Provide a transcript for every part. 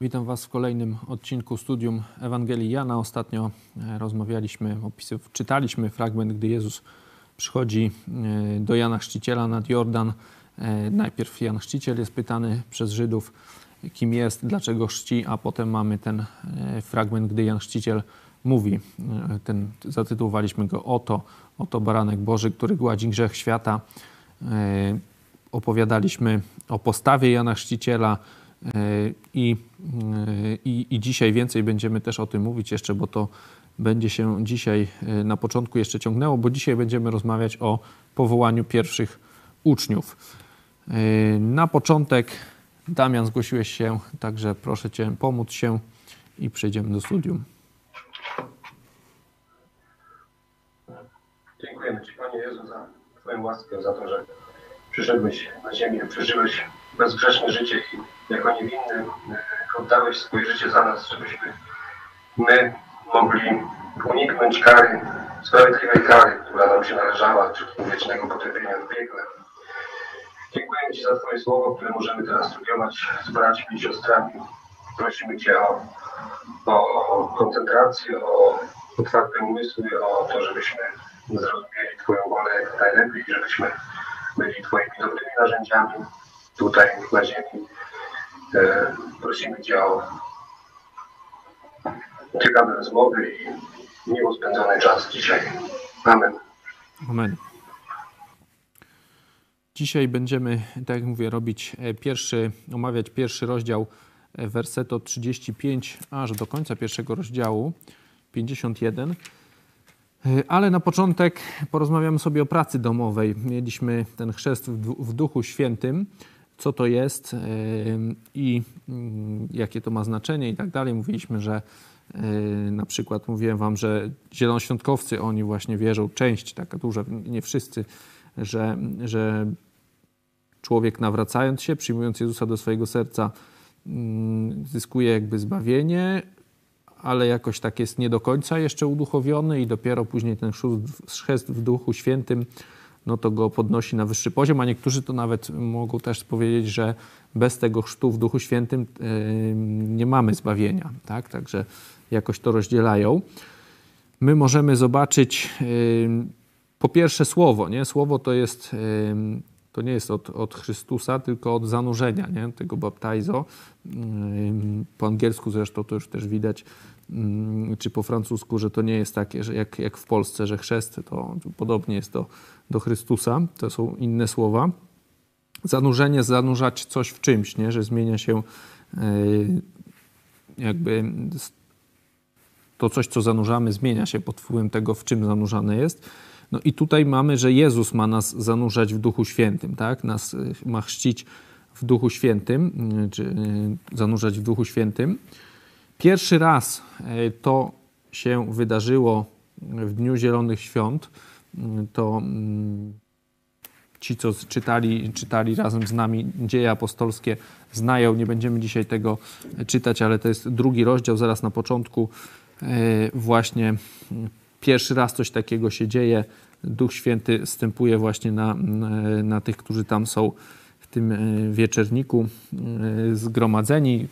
Witam Was w kolejnym odcinku studium Ewangelii Jana. Ostatnio e, rozmawialiśmy, czytaliśmy fragment, gdy Jezus przychodzi e, do Jana Chrzciciela nad Jordan. E, najpierw Jan Chrzciciel jest pytany przez Żydów, kim jest, dlaczego chrzci, a potem mamy ten fragment, gdy Jan Chrzciciel mówi, ten, zatytułowaliśmy go Oto, oto baranek Boży, który gładzi grzech świata. Opowiadaliśmy o postawie Jana Chrzciciela, i, i, I dzisiaj więcej będziemy też o tym mówić jeszcze, bo to będzie się dzisiaj na początku jeszcze ciągnęło, bo dzisiaj będziemy rozmawiać o powołaniu pierwszych uczniów. Na początek, Damian, zgłosiłeś się, także proszę Cię pomóc się i przejdziemy do studium. Dziękujemy Ci, Panie Jezu, za Twoją łaskę, za to, że przyszedłeś na ziemię, przeżyłeś bezgrzeszne życie i jako niewinny oddałeś swoje życie za nas, żebyśmy my mogli uniknąć kary, sprawiedliwej kary, która nam się należała, czy wiecznego potępienia w piekle. Dziękuję Ci za Twoje słowo, które możemy teraz studiować z braćmi i siostrami. Prosimy Cię o, o koncentrację, o otwarte umysły, o to, żebyśmy zrozumieli Twoją wolę najlepiej, żebyśmy byli Twoimi dobrymi narzędziami tutaj na ziemi. E, prosimy Cię o ciekawe rozmowy i miło spędzony czas dzisiaj. Amen. Amen. Dzisiaj będziemy, tak jak mówię, robić e, pierwszy, omawiać pierwszy rozdział e, werset od 35 aż do końca pierwszego rozdziału 51. Ale na początek porozmawiamy sobie o pracy domowej. Mieliśmy ten chrzest w Duchu Świętym co to jest i mm, jakie to ma znaczenie i tak dalej. Mówiliśmy, że na przykład mówiłem wam, że zielonoświątkowcy, oni właśnie wierzą, część taka duża, nie wszyscy, że, że człowiek nawracając się, przyjmując Jezusa do swojego serca, mm, zyskuje jakby zbawienie, ale jakoś tak jest nie do końca jeszcze uduchowiony i dopiero później ten chrzest w Duchu Świętym no to go podnosi na wyższy poziom, a niektórzy to nawet mogą też powiedzieć, że bez tego chrztu w Duchu Świętym nie mamy zbawienia, tak? Także jakoś to rozdzielają. My możemy zobaczyć po pierwsze słowo, nie? Słowo to jest to nie jest od, od Chrystusa, tylko od zanurzenia, nie? tego baptizo. Po angielsku zresztą to już też widać, czy po francusku, że to nie jest takie, że jak, jak w Polsce, że chrzest to podobnie jest to do Chrystusa. To są inne słowa. Zanurzenie, zanurzać coś w czymś, nie? że zmienia się e, jakby to coś, co zanurzamy, zmienia się pod wpływem tego, w czym zanurzane jest. No i tutaj mamy, że Jezus ma nas zanurzać w Duchu Świętym, tak? Nas e, ma chrzcić w Duchu Świętym, e, czy zanurzać w Duchu Świętym. Pierwszy raz to się wydarzyło w Dniu Zielonych Świąt to mm, ci, co czytali, czytali razem z nami dzieje apostolskie, znają. Nie będziemy dzisiaj tego czytać, ale to jest drugi rozdział, zaraz na początku. Właśnie pierwszy raz coś takiego się dzieje. Duch Święty stępuje właśnie na, na tych, którzy tam są w tym e, wieczerniku e, zgromadzeni.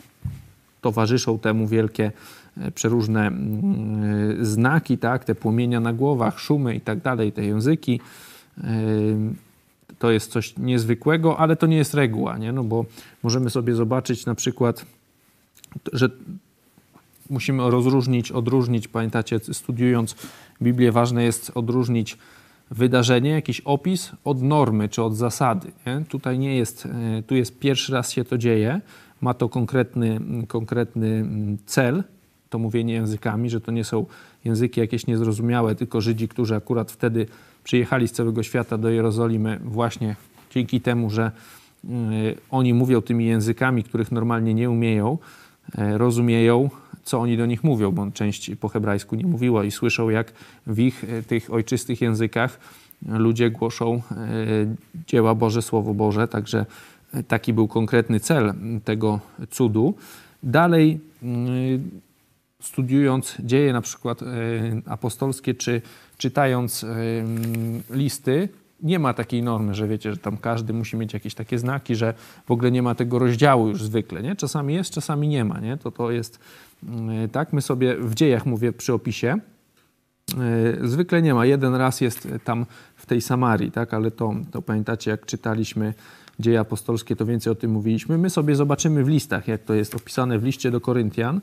Towarzyszą temu wielkie E, przeróżne mm, znaki, tak, te płomienia na głowach, szumy i tak dalej, te języki. To jest coś niezwykłego, ale to nie jest reguła, nie? No bo możemy sobie zobaczyć na przykład, że musimy rozróżnić, odróżnić, pamiętacie, studiując Biblię, ważne jest odróżnić wydarzenie, jakiś opis od normy czy od zasady. Nie? Tutaj nie jest, tu jest pierwszy raz się to dzieje, ma to konkretny, konkretny mm, cel, to mówienie językami, że to nie są języki jakieś niezrozumiałe, tylko Żydzi, którzy akurat wtedy przyjechali z całego świata do Jerozolimy właśnie dzięki temu, że y, oni mówią tymi językami, których normalnie nie umieją, y, rozumieją, co oni do nich mówią, bo część po hebrajsku nie mówiła i słyszą, jak w ich y, tych ojczystych językach ludzie głoszą dzieła Boże, Słowo Boże. Także taki był konkretny cel tego cudu. Dalej studiując dzieje na przykład e, apostolskie, czy czytając e, listy, nie ma takiej normy, że wiecie, że tam każdy musi mieć jakieś takie znaki, że w ogóle nie ma tego rozdziału już zwykle, nie? Czasami jest, czasami nie ma, nie? To to jest mm, tak. My sobie w dziejach, mówię przy opisie, e, zwykle nie ma. Jeden raz jest tam w tej Samarii, tak? Ale to, to pamiętacie, jak czytaliśmy dzieje apostolskie, to więcej o tym mówiliśmy. My sobie zobaczymy w listach, jak to jest opisane w liście do Koryntian.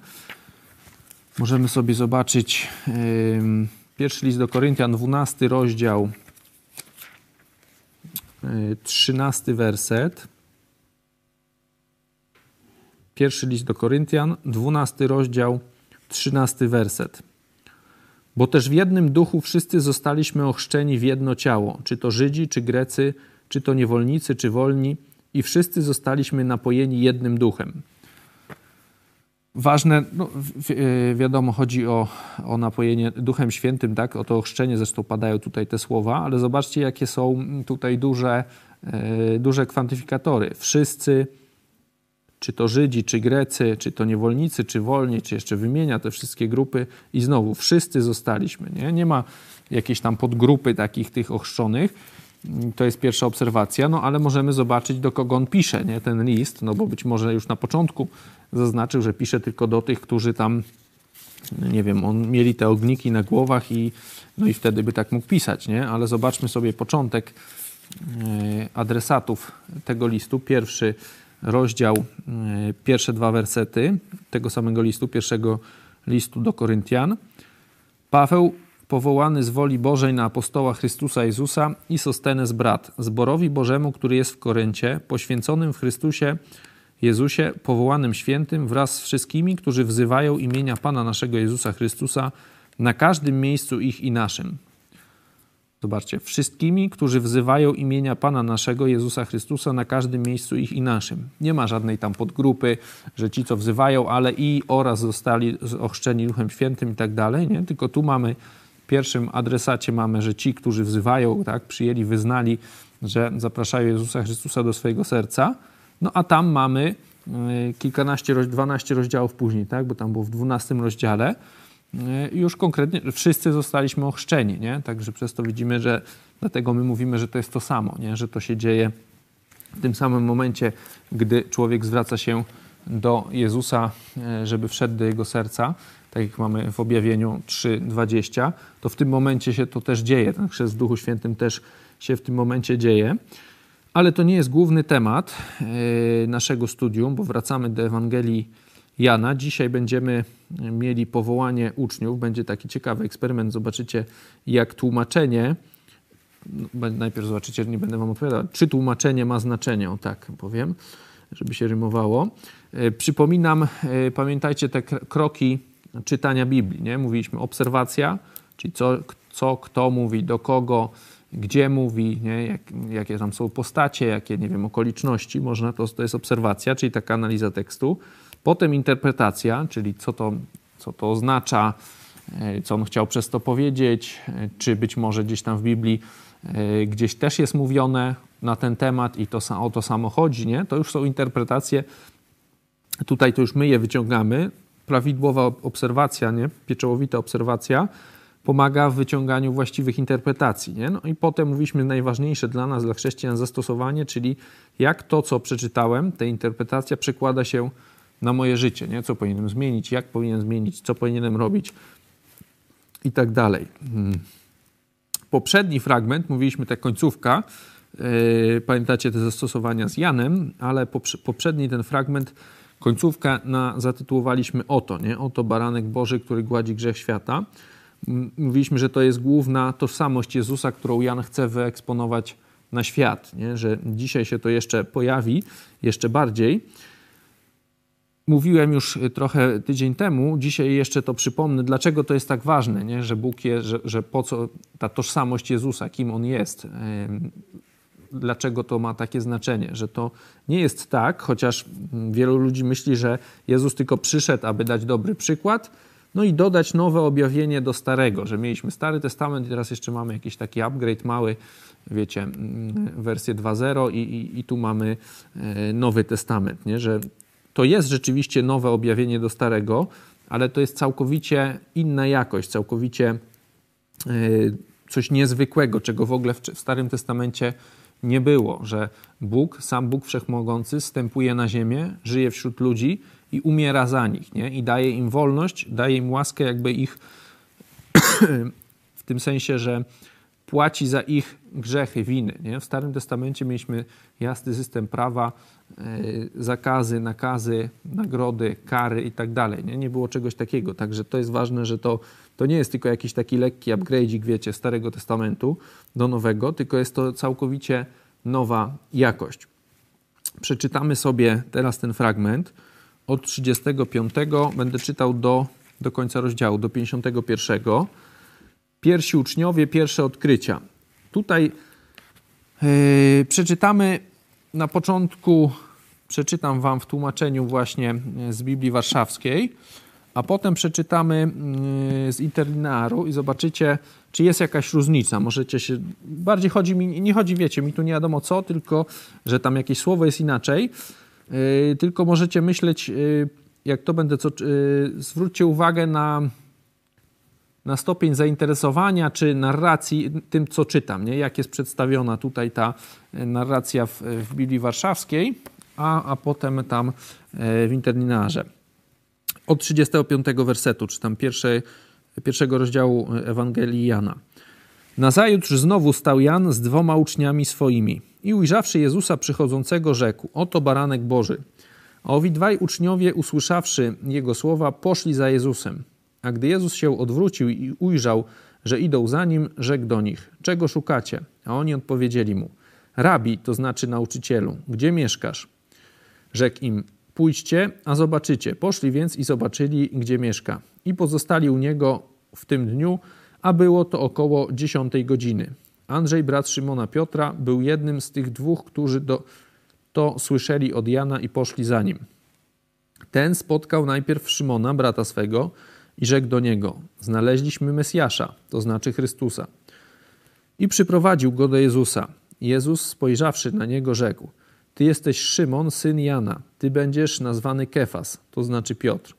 Możemy sobie zobaczyć yy, pierwszy list do Koryntian, 12 rozdział, 13 werset. Pierwszy list do Koryntian, 12 rozdział, 13 werset. Bo też w jednym duchu wszyscy zostaliśmy ochrzczeni w jedno ciało, czy to Żydzi, czy Grecy, czy to niewolnicy, czy wolni, i wszyscy zostaliśmy napojeni jednym duchem. Ważne, no, wi wiadomo, chodzi o, o napojenie Duchem Świętym, tak? O to ochrzczenie, zresztą padają tutaj te słowa, ale zobaczcie, jakie są tutaj duże, e, duże kwantyfikatory. Wszyscy, czy to Żydzi, czy Grecy, czy to niewolnicy, czy wolni, czy jeszcze wymienia te wszystkie grupy i znowu wszyscy zostaliśmy, nie? Nie ma jakiejś tam podgrupy takich tych ochrzczonych. To jest pierwsza obserwacja, no ale możemy zobaczyć, do kogo on pisze, nie? Ten list, no bo być może już na początku zaznaczył, że pisze tylko do tych, którzy tam, nie wiem, on mieli te ogniki na głowach i, no i wtedy by tak mógł pisać, nie? Ale zobaczmy sobie początek e, adresatów tego listu. Pierwszy rozdział, e, pierwsze dwa wersety tego samego listu, pierwszego listu do Koryntian. Paweł, powołany z woli Bożej na apostoła Chrystusa Jezusa i Sostenes brat, zborowi Bożemu, który jest w Koryncie, poświęconym w Chrystusie Jezusie, powołanym świętym, wraz z wszystkimi, którzy wzywają imienia Pana naszego Jezusa Chrystusa na każdym miejscu ich i naszym. Zobaczcie, wszystkimi, którzy wzywają imienia Pana naszego Jezusa Chrystusa na każdym miejscu ich i naszym. Nie ma żadnej tam podgrupy, że ci, co wzywają, ale i oraz zostali ochrzczeni Duchem Świętym i tak dalej, nie? Tylko tu mamy, w pierwszym adresacie mamy, że ci, którzy wzywają, tak, przyjęli, wyznali, że zapraszają Jezusa Chrystusa do swojego serca, no a tam mamy e, kilkanaście, dwanaście rozdziałów później, tak? bo tam było w dwunastym rozdziale, e, już konkretnie wszyscy zostaliśmy ochrzczeni, nie? Także przez to widzimy, że dlatego my mówimy, że to jest to samo, nie? Że to się dzieje w tym samym momencie, gdy człowiek zwraca się do Jezusa, e, żeby wszedł do jego serca, tak jak mamy w objawieniu 3:20, to w tym momencie się to też dzieje. Ten chrzest w Duchu Świętym też się w tym momencie dzieje. Ale to nie jest główny temat e, naszego studium, bo wracamy do Ewangelii Jana. Dzisiaj będziemy mieli powołanie uczniów. Będzie taki ciekawy eksperyment. Zobaczycie, jak tłumaczenie. No, najpierw zobaczycie, nie będę Wam odpowiadał, czy tłumaczenie ma znaczenie, o tak powiem, żeby się rymowało. E, przypominam, e, pamiętajcie te kroki czytania Biblii. Nie? Mówiliśmy obserwacja, czyli co, co kto mówi, do kogo, gdzie mówi, nie? Jak, jakie tam są postacie, jakie, nie wiem, okoliczności, można, to, to jest obserwacja, czyli taka analiza tekstu. Potem interpretacja, czyli co to, co to oznacza, e, co on chciał przez to powiedzieć, e, czy być może gdzieś tam w Biblii e, gdzieś też jest mówione na ten temat i to, o to samo chodzi, nie? To już są interpretacje. Tutaj to już my je wyciągamy. Prawidłowa obserwacja, nie? Pieczołowita obserwacja pomaga w wyciąganiu właściwych interpretacji. Nie? No i potem mówiliśmy najważniejsze dla nas, dla chrześcijan zastosowanie, czyli jak to, co przeczytałem, ta interpretacja przekłada się na moje życie, nie? co powinienem zmienić, jak powinien zmienić, co powinienem robić i tak dalej. Hmm. Poprzedni fragment, mówiliśmy ta końcówka, yy, pamiętacie te zastosowania z Janem, ale poprzedni ten fragment, końcówka na, zatytułowaliśmy Oto, nie? Oto baranek Boży, który gładzi grzech świata mówiliśmy, że to jest główna tożsamość Jezusa, którą Jan chce wyeksponować na świat, nie? że dzisiaj się to jeszcze pojawi, jeszcze bardziej. Mówiłem już trochę tydzień temu, dzisiaj jeszcze to przypomnę, dlaczego to jest tak ważne, nie? że Bóg jest, że, że po co ta tożsamość Jezusa, kim On jest, dlaczego to ma takie znaczenie, że to nie jest tak, chociaż wielu ludzi myśli, że Jezus tylko przyszedł, aby dać dobry przykład, no i dodać nowe objawienie do starego, że mieliśmy Stary Testament i teraz jeszcze mamy jakiś taki upgrade mały, wiecie, mm, wersję 2.0 i, i, i tu mamy e, Nowy Testament, nie? że to jest rzeczywiście nowe objawienie do starego, ale to jest całkowicie inna jakość, całkowicie e, coś niezwykłego, czego w ogóle w Starym Testamencie nie było, że Bóg, sam Bóg Wszechmogący, stępuje na ziemię, żyje wśród ludzi i umiera za nich, nie? I daje im wolność, daje im łaskę, jakby ich w tym sensie, że płaci za ich grzechy, winy. Nie? W Starym Testamencie mieliśmy jasny system prawa, yy, zakazy, nakazy, nagrody, kary i tak dalej. Nie było czegoś takiego. Także to jest ważne, że to, to nie jest tylko jakiś taki lekki upgrade'ik, wiecie, Starego Testamentu do Nowego, tylko jest to całkowicie nowa jakość. Przeczytamy sobie teraz ten fragment od 35. Będę czytał do, do końca rozdziału, do 51 pierwsi uczniowie, pierwsze odkrycia. Tutaj yy, przeczytamy na początku, przeczytam Wam w tłumaczeniu właśnie z Biblii Warszawskiej, a potem przeczytamy yy, z Interlinearu i zobaczycie, czy jest jakaś różnica. Możecie się, bardziej chodzi mi, nie chodzi, wiecie, mi tu nie wiadomo co, tylko, że tam jakieś słowo jest inaczej, yy, tylko możecie myśleć, jak to będę, co, zwróćcie uwagę na na stopień zainteresowania czy narracji tym, co czytam, nie? jak jest przedstawiona tutaj ta e, narracja w, w Biblii Warszawskiej, a, a potem tam e, w Interlinarze. Od 35 wersetu, czy tam pierwszej, pierwszego rozdziału Ewangelii Jana. Nazajutrz znowu stał Jan z dwoma uczniami swoimi i ujrzawszy Jezusa przychodzącego rzekł, oto baranek Boży. A owi dwaj uczniowie usłyszawszy Jego słowa poszli za Jezusem. A gdy Jezus się odwrócił i ujrzał, że idą za nim, rzekł do nich: Czego szukacie? A oni odpowiedzieli mu: Rabi, to znaczy nauczycielu, gdzie mieszkasz? Rzekł im: Pójdźcie, a zobaczycie. Poszli więc i zobaczyli, gdzie mieszka. I pozostali u niego w tym dniu, a było to około dziesiątej godziny. Andrzej, brat Szymona Piotra, był jednym z tych dwóch, którzy do, to słyszeli od Jana i poszli za nim. Ten spotkał najpierw Szymona, brata swego, i rzekł do niego: Znaleźliśmy Mesjasza, to znaczy Chrystusa. I przyprowadził go do Jezusa. Jezus, spojrzawszy na niego, rzekł: Ty jesteś Szymon, syn Jana, ty będziesz nazwany Kefas, to znaczy Piotr.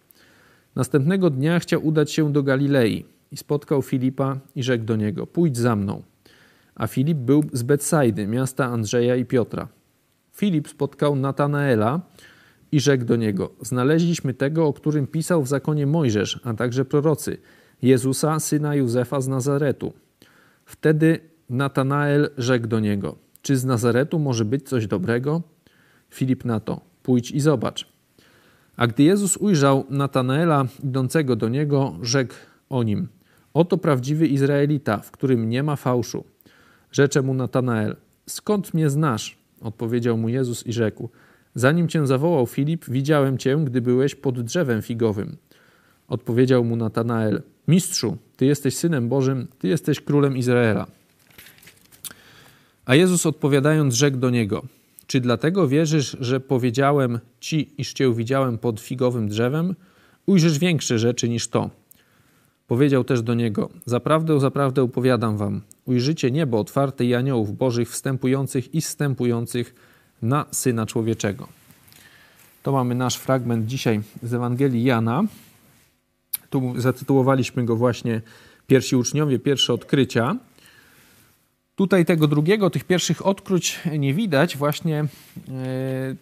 Następnego dnia chciał udać się do Galilei i spotkał Filipa i rzekł do niego: Pójdź za mną. A Filip był z Betsajdy, miasta Andrzeja i Piotra. Filip spotkał Natanaela, i rzekł do niego: Znaleźliśmy tego, o którym pisał w zakonie Mojżesz, a także prorocy, Jezusa, syna Józefa z Nazaretu. Wtedy Natanael rzekł do niego: Czy z Nazaretu może być coś dobrego? Filip na to: Pójdź i zobacz. A gdy Jezus ujrzał Natanaela idącego do niego, rzekł o nim: Oto prawdziwy Izraelita, w którym nie ma fałszu. Rzecze mu Natanael: Skąd mnie znasz? Odpowiedział mu Jezus i rzekł: Zanim cię zawołał Filip, widziałem cię, gdy byłeś pod drzewem figowym. Odpowiedział mu Natanael: Mistrzu, ty jesteś synem Bożym, ty jesteś królem Izraela. A Jezus odpowiadając, rzekł do niego: Czy dlatego wierzysz, że powiedziałem ci, iż cię widziałem pod figowym drzewem? Ujrzysz większe rzeczy niż to. Powiedział też do niego: Zaprawdę, zaprawdę opowiadam wam, ujrzycie niebo otwarte i aniołów bożych wstępujących i zstępujących na Syna Człowieczego. To mamy nasz fragment dzisiaj z Ewangelii Jana. Tu zatytułowaliśmy go właśnie Pierwsi uczniowie, pierwsze odkrycia. Tutaj tego drugiego, tych pierwszych odkryć nie widać właśnie e,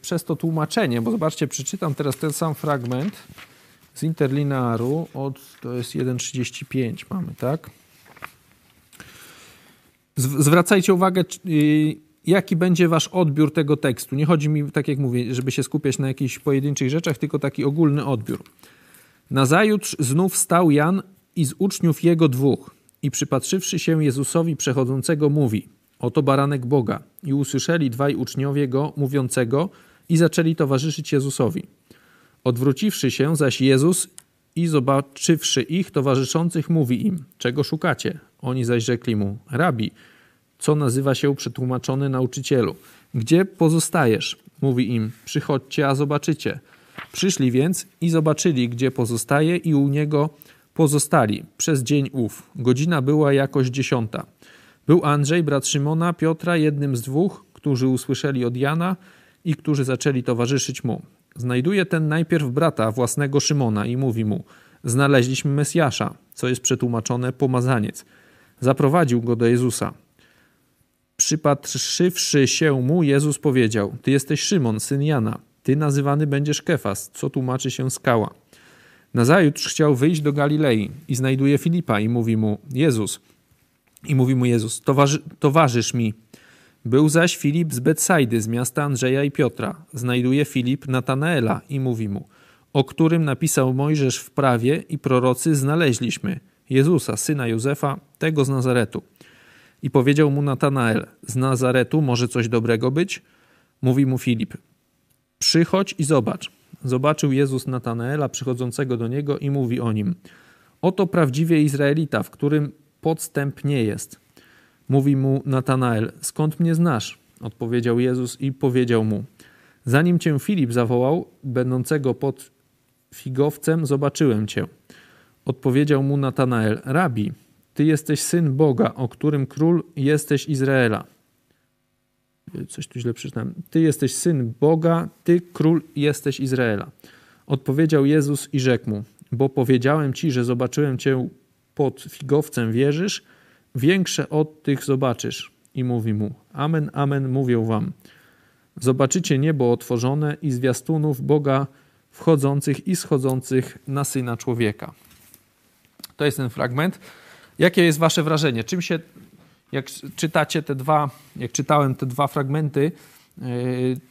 przez to tłumaczenie, bo zobaczcie, przeczytam teraz ten sam fragment z interlinearu od, to jest 1,35 mamy, tak? Zwracajcie uwagę, jaki będzie wasz odbiór tego tekstu. Nie chodzi mi, tak jak mówię, żeby się skupiać na jakichś pojedynczych rzeczach, tylko taki ogólny odbiór. Nazajutrz znów stał Jan i z uczniów jego dwóch i przypatrzywszy się Jezusowi przechodzącego mówi Oto baranek Boga. I usłyszeli dwaj uczniowie go mówiącego i zaczęli towarzyszyć Jezusowi. Odwróciwszy się zaś Jezus i zobaczywszy ich towarzyszących mówi im Czego szukacie? Oni zaś rzekli mu Rabi, co nazywa się przetłumaczony nauczycielu. Gdzie pozostajesz? Mówi im, przychodźcie, a zobaczycie. Przyszli więc i zobaczyli, gdzie pozostaje i u niego pozostali przez dzień ów. Godzina była jakoś dziesiąta. Był Andrzej, brat Szymona, Piotra, jednym z dwóch, którzy usłyszeli od Jana i którzy zaczęli towarzyszyć mu. Znajduje ten najpierw brata własnego Szymona i mówi mu: Znaleźliśmy Mesjasza, co jest przetłumaczone pomazaniec. zaprowadził go do Jezusa. Przypatrzywszy się mu, Jezus powiedział: Ty jesteś Szymon, syn Jana. Ty nazywany będziesz Kefas, co tłumaczy się skała. Nazajutrz chciał wyjść do Galilei i znajduje Filipa i mówi mu: Jezus. I mówi mu Jezus: Towarzy, Towarzysz mi. Był zaś Filip z Betsajdy, z miasta Andrzeja i Piotra. Znajduje Filip Natanaela i mówi mu: O którym napisał Mojżesz w prawie i prorocy znaleźliśmy Jezusa, syna Józefa, tego z Nazaretu. I powiedział mu Natanael: Z Nazaretu może coś dobrego być? Mówi mu Filip: Przychodź i zobacz. Zobaczył Jezus Natanaela przychodzącego do niego i mówi o nim: Oto prawdziwie Izraelita, w którym podstęp nie jest. Mówi mu Natanael: Skąd mnie znasz? Odpowiedział Jezus i powiedział mu: Zanim cię Filip zawołał, będącego pod figowcem, zobaczyłem cię. Odpowiedział mu Natanael: Rabi, ty jesteś syn Boga, o którym król jesteś Izraela. Coś tu źle przeczytałem. Ty jesteś syn Boga, ty król jesteś Izraela. Odpowiedział Jezus i rzekł mu: Bo powiedziałem ci, że zobaczyłem cię pod figowcem, wierzysz? Większe od tych zobaczysz. I mówi mu: Amen, amen, mówię wam. Zobaczycie niebo otworzone i zwiastunów Boga wchodzących i schodzących na syna człowieka. To jest ten fragment. Jakie jest wasze wrażenie? Czym się, jak czytacie te dwa, jak czytałem te dwa fragmenty, yy,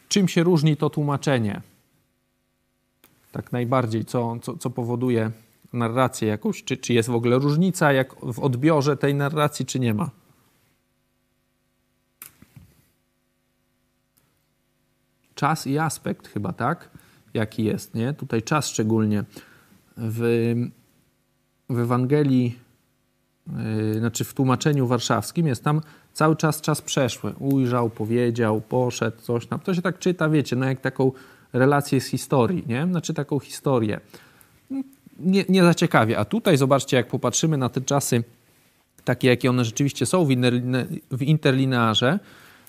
czym się różni to tłumaczenie? Tak najbardziej, co, co, co powoduje narrację jakąś? Czy, czy jest w ogóle różnica jak w odbiorze tej narracji, czy nie ma? Czas i aspekt chyba, tak? Jaki jest, nie? Tutaj czas szczególnie. W, w Ewangelii znaczy w tłumaczeniu warszawskim jest tam cały czas czas przeszły. Ujrzał, powiedział, poszedł, coś tam. To się tak czyta, wiecie, no jak taką relację z historii, nie? Znaczy taką historię. Nie, nie za ciekawie. A tutaj zobaczcie, jak popatrzymy na te czasy takie, jakie one rzeczywiście są w, interline, w interlinearze,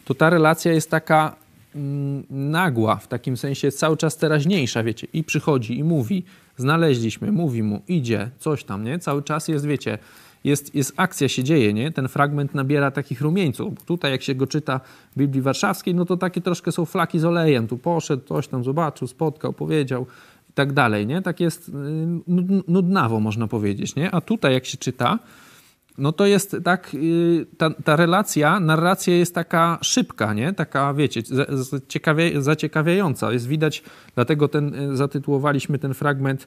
to ta relacja jest taka mm, nagła, w takim sensie cały czas teraźniejsza, wiecie, i przychodzi i mówi, znaleźliśmy, mówi mu, idzie, coś tam, nie? Cały czas jest, wiecie, jest, jest akcja, się dzieje, nie? Ten fragment nabiera takich rumieńców. Tutaj jak się go czyta w Biblii Warszawskiej, no to takie troszkę są flaki z olejem. Tu poszedł, coś tam zobaczył, spotkał, powiedział i tak dalej, nie? Tak jest y, nudnawo, można powiedzieć, nie? A tutaj jak się czyta, no to jest tak, y, ta, ta relacja, narracja jest taka szybka, nie? Taka, wiecie, zaciekawiająca. Jest widać, dlatego ten, y, zatytułowaliśmy ten fragment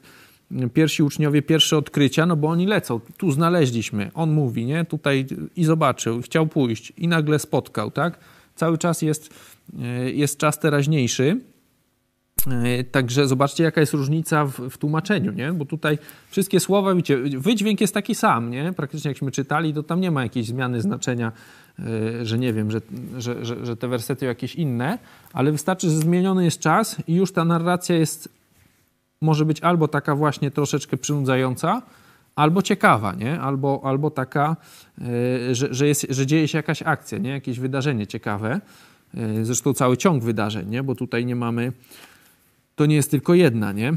pierwsi uczniowie pierwsze odkrycia, no bo oni lecą. Tu znaleźliśmy. On mówi, nie? Tutaj i zobaczył, chciał pójść i nagle spotkał, tak? Cały czas jest, e, jest czas teraźniejszy. E, także zobaczcie, jaka jest różnica w, w, tłumaczeniu, nie? Bo tutaj wszystkie słowa, widzicie, wydźwięk jest taki sam, nie? Praktycznie jakśmy czytali, to tam nie ma jakiejś zmiany znaczenia, e, że nie wiem, że, że, że, że te wersety jakieś inne, ale wystarczy, że zmieniony jest czas i już ta narracja jest może być albo taka właśnie troszeczkę przynudzająca, albo ciekawa, nie? Albo, albo taka, e, że, że, jest, że dzieje się jakaś akcja, nie? jakieś wydarzenie ciekawe. E, zresztą cały ciąg wydarzeń, nie? bo tutaj nie mamy, to nie jest tylko jedna. Nie? E,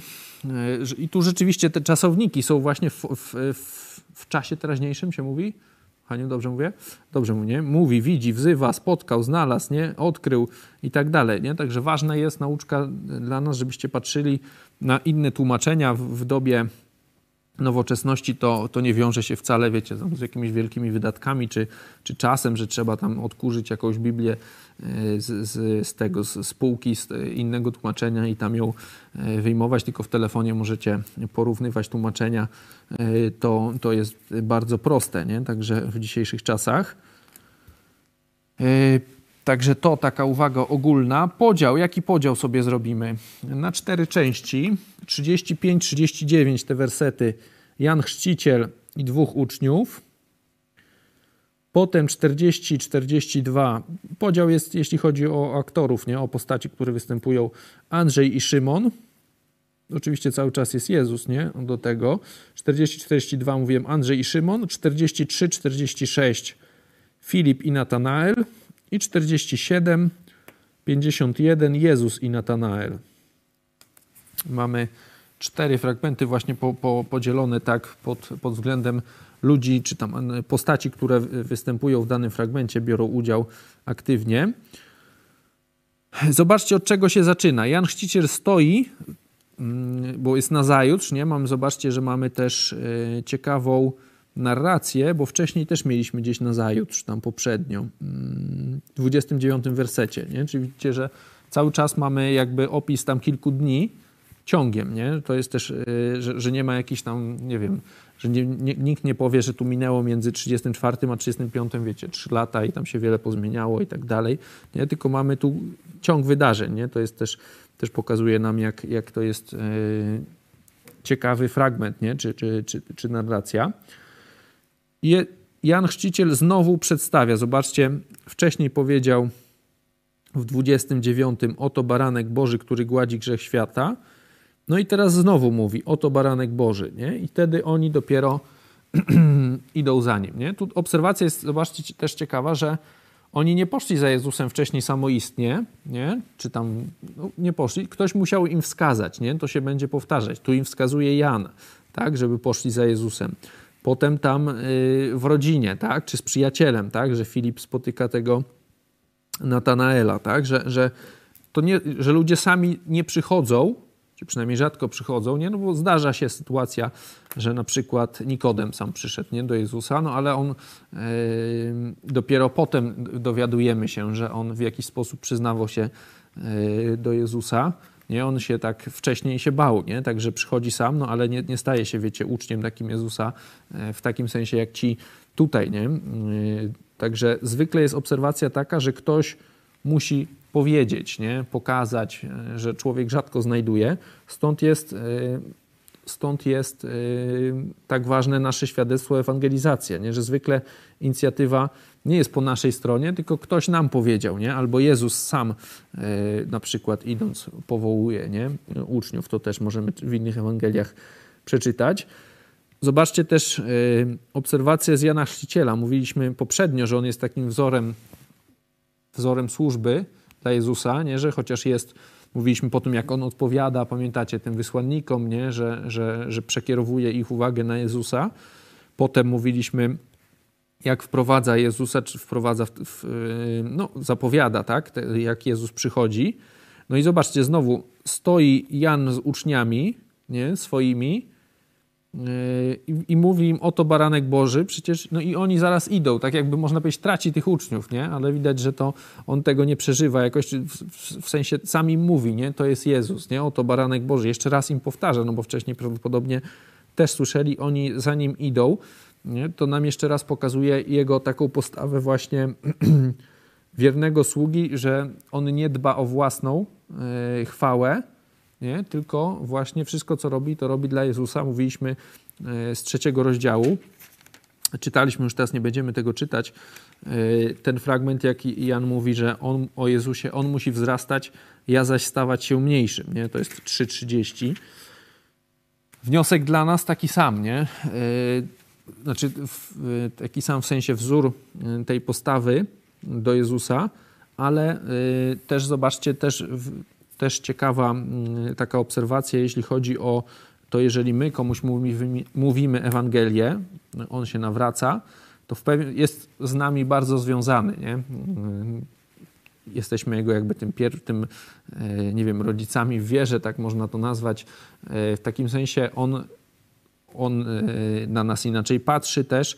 I tu rzeczywiście te czasowniki są właśnie w, w, w, w czasie teraźniejszym, się mówi? Haniu, dobrze mówię? Dobrze mówię. Mówi, widzi, wzywa, spotkał, znalazł, nie? odkrył i tak dalej. Nie? Także ważna jest nauczka dla nas, żebyście patrzyli na inne tłumaczenia w, w dobie nowoczesności to, to nie wiąże się wcale, wiecie, z jakimiś wielkimi wydatkami czy, czy czasem, że trzeba tam odkurzyć jakąś Biblię e, z, z, z tego, z spółki, z innego tłumaczenia i tam ją e, wyjmować, tylko w telefonie możecie porównywać tłumaczenia. E, to, to jest bardzo proste, nie? Także w dzisiejszych czasach. Także to taka uwaga ogólna. Podział, jaki podział sobie zrobimy? Na cztery części. 35-39 te wersety. Jan Chrzciciel i dwóch uczniów. Potem 40-42. Podział jest, jeśli chodzi o aktorów, nie o postaci, które występują. Andrzej i Szymon. Oczywiście cały czas jest Jezus, nie? Do tego. 40-42 mówiłem Andrzej i Szymon. 43-46 Filip i Natanael i 47, 51 Jezus i Natanael. Mamy cztery fragmenty właśnie po, po, podzielone tak pod, pod względem ludzi, czy tam postaci, które występują w danym fragmencie, biorą udział aktywnie. Zobaczcie, od czego się zaczyna. Jan Chrzciciel stoi, mm, bo jest na zajutrz, nie? Mamy, zobaczcie, że mamy też e, ciekawą narrację, bo wcześniej też mieliśmy gdzieś na zajutrz, tam poprzednio, mm, w 29 wersecie, nie? Czyli widzicie, że cały czas mamy jakby opis tam kilku dni ciągiem, nie? To jest też, e, że, że nie ma jakichś tam, nie wiem, że nie, nie, nikt nie powie, że tu minęło między 34 a 35, wiecie, 3 lata i tam się wiele pozmieniało i tak dalej, nie? Tylko mamy tu ciąg wydarzeń, nie? To jest też, też pokazuje nam, jak, jak to jest e, ciekawy fragment, nie? Czy, czy, czy, czy narracja. Jan Chrzciciel znowu przedstawia, zobaczcie, wcześniej powiedział w 29, oto baranek Boży, który gładzi grzech świata, no i teraz znowu mówi, oto baranek Boży, nie? I wtedy oni dopiero idą za nim, nie? Tu obserwacja jest, zobaczcie, też ciekawa, że oni nie poszli za Jezusem wcześniej samoistnie, nie? Czy tam no, nie poszli. Ktoś musiał im wskazać, nie? To się będzie powtarzać. Tu im wskazuje Jan, tak? Żeby poszli za Jezusem. Potem tam yy, w rodzinie, tak? Czy z przyjacielem, tak? Że Filip spotyka tego Natanaela, tak? Że, że, to nie, że ludzie sami nie przychodzą, czy przynajmniej rzadko przychodzą, nie? No bo zdarza się sytuacja, że na przykład Nikodem sam przyszedł nie? do Jezusa, no ale on yy, dopiero potem dowiadujemy się, że on w jakiś sposób przyznawał się yy, do Jezusa. Nie? On się tak wcześniej się bał, nie? także przychodzi sam, no ale nie, nie staje się, wiecie, uczniem takim Jezusa yy, w takim sensie jak ci tutaj. Nie? Także zwykle jest obserwacja taka, że ktoś musi powiedzieć, nie? pokazać, e, że człowiek rzadko znajduje. Stąd jest, e, stąd jest e, tak ważne nasze świadectwo ewangelizacja, nie? że zwykle inicjatywa nie jest po naszej stronie, tylko ktoś nam powiedział, nie? albo Jezus sam na przykład idąc powołuje nie? uczniów, to też możemy w innych Ewangeliach przeczytać. Zobaczcie też obserwację z Jana Chrzciciela. Mówiliśmy poprzednio, że on jest takim wzorem, wzorem służby, dla Jezusa, nie? że chociaż jest, mówiliśmy po tym, jak On odpowiada, pamiętacie, tym wysłannikom, nie? Że, że, że przekierowuje ich uwagę na Jezusa. Potem mówiliśmy, jak wprowadza Jezusa, czy wprowadza, w, w, no, zapowiada, tak, jak Jezus przychodzi. No i zobaczcie, znowu stoi Jan z uczniami nie, swoimi i, i mówi im, oto baranek Boży, przecież, no i oni zaraz idą, tak jakby można powiedzieć, traci tych uczniów, nie? Ale widać, że to on tego nie przeżywa, jakoś w, w, w sensie sam im mówi, nie? To jest Jezus, nie? Oto baranek Boży. Jeszcze raz im powtarza, no bo wcześniej prawdopodobnie też słyszeli, oni za nim idą, nie? To nam jeszcze raz pokazuje jego taką postawę właśnie wiernego sługi, że on nie dba o własną yy, chwałę, nie? tylko właśnie wszystko, co robi, to robi dla Jezusa. Mówiliśmy e, z trzeciego rozdziału. Czytaliśmy, już teraz nie będziemy tego czytać. E, ten fragment, jak Jan mówi, że on o Jezusie, on musi wzrastać, ja zaś stawać się mniejszym. Nie? To jest 3,30. Wniosek dla nas taki sam, nie? E, znaczy, taki sam w sensie wzór tej postawy do Jezusa, ale też zobaczcie, też też ciekawa mm, taka obserwacja, jeśli chodzi o to, jeżeli my komuś mówimy, Ewangelię, on się nawraca, to jest z nami bardzo związany. Nie? Jesteśmy jego jakby tym, tym, e, nie wiem, rodzicami w wierze, tak można to nazwać. E, w takim sensie on, on e, na nas inaczej patrzy też.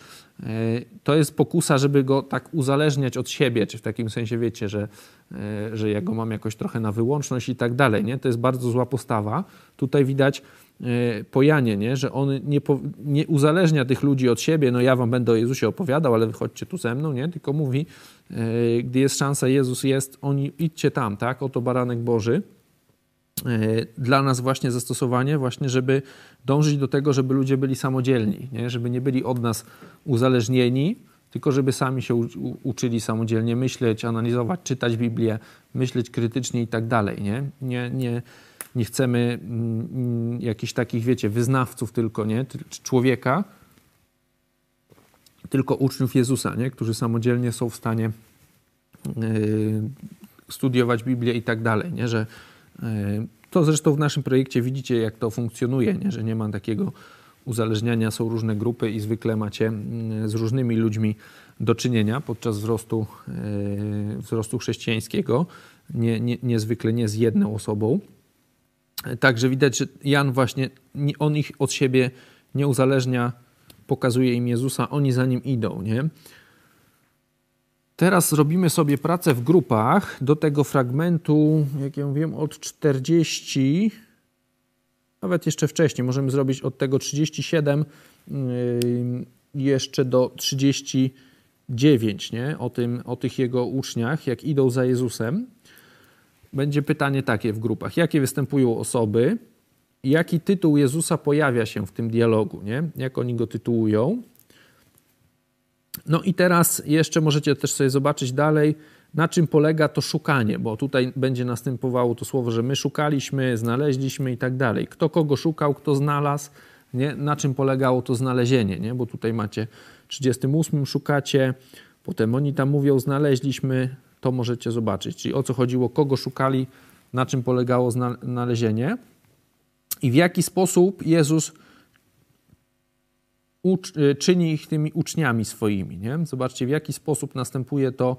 To jest pokusa, żeby go tak uzależniać od siebie, czy w takim sensie wiecie, że E, że ja go mam jakoś trochę na wyłączność i tak dalej. Nie? To jest bardzo zła postawa. Tutaj widać e, pojanie, nie? że on nie, po, nie uzależnia tych ludzi od siebie, no ja wam będę o Jezusie opowiadał, ale wychodźcie tu ze mną, nie? tylko mówi, e, gdy jest szansa, Jezus jest, oni idźcie tam, tak? oto baranek Boży. Dla nas właśnie zastosowanie, właśnie, żeby dążyć do tego, żeby ludzie byli samodzielni, nie? żeby nie byli od nas uzależnieni, tylko żeby sami się uczyli samodzielnie myśleć, analizować, czytać Biblię, myśleć krytycznie i tak dalej. Nie, nie, nie, nie chcemy mm, jakichś takich, wiecie, wyznawców tylko, nie? człowieka, tylko uczniów Jezusa, nie? którzy samodzielnie są w stanie yy, studiować Biblię i tak dalej. Nie? Że, to zresztą w naszym projekcie widzicie, jak to funkcjonuje, nie? że nie ma takiego uzależniania są różne grupy i zwykle macie mm, z różnymi ludźmi do czynienia podczas wzrostu, wzrostu chrześcijańskiego, nie, nie, niezwykle nie z jedną osobą. Także widać, że Jan właśnie, on ich od siebie nie uzależnia, pokazuje im Jezusa, oni za nim idą, nie? Teraz zrobimy sobie pracę w grupach do tego fragmentu, jak ja wiem, od 40, nawet jeszcze wcześniej, możemy zrobić od tego 37 yy, jeszcze do 39, nie? O, tym, o tych jego uczniach, jak idą za Jezusem. Będzie pytanie takie w grupach. Jakie występują osoby? Jaki tytuł Jezusa pojawia się w tym dialogu, nie? Jak oni go tytułują? No i teraz jeszcze możecie też sobie zobaczyć dalej, na czym polega to szukanie, bo tutaj będzie następowało to słowo, że my szukaliśmy, znaleźliśmy i tak dalej. Kto kogo szukał, kto znalazł, nie? na czym polegało to znalezienie, nie? bo tutaj macie 38 szukacie, potem oni tam mówią znaleźliśmy, to możecie zobaczyć. Czyli o co chodziło, kogo szukali, na czym polegało znalezienie i w jaki sposób Jezus czyni ich tymi uczniami swoimi. Nie? Zobaczcie, w jaki sposób następuje to,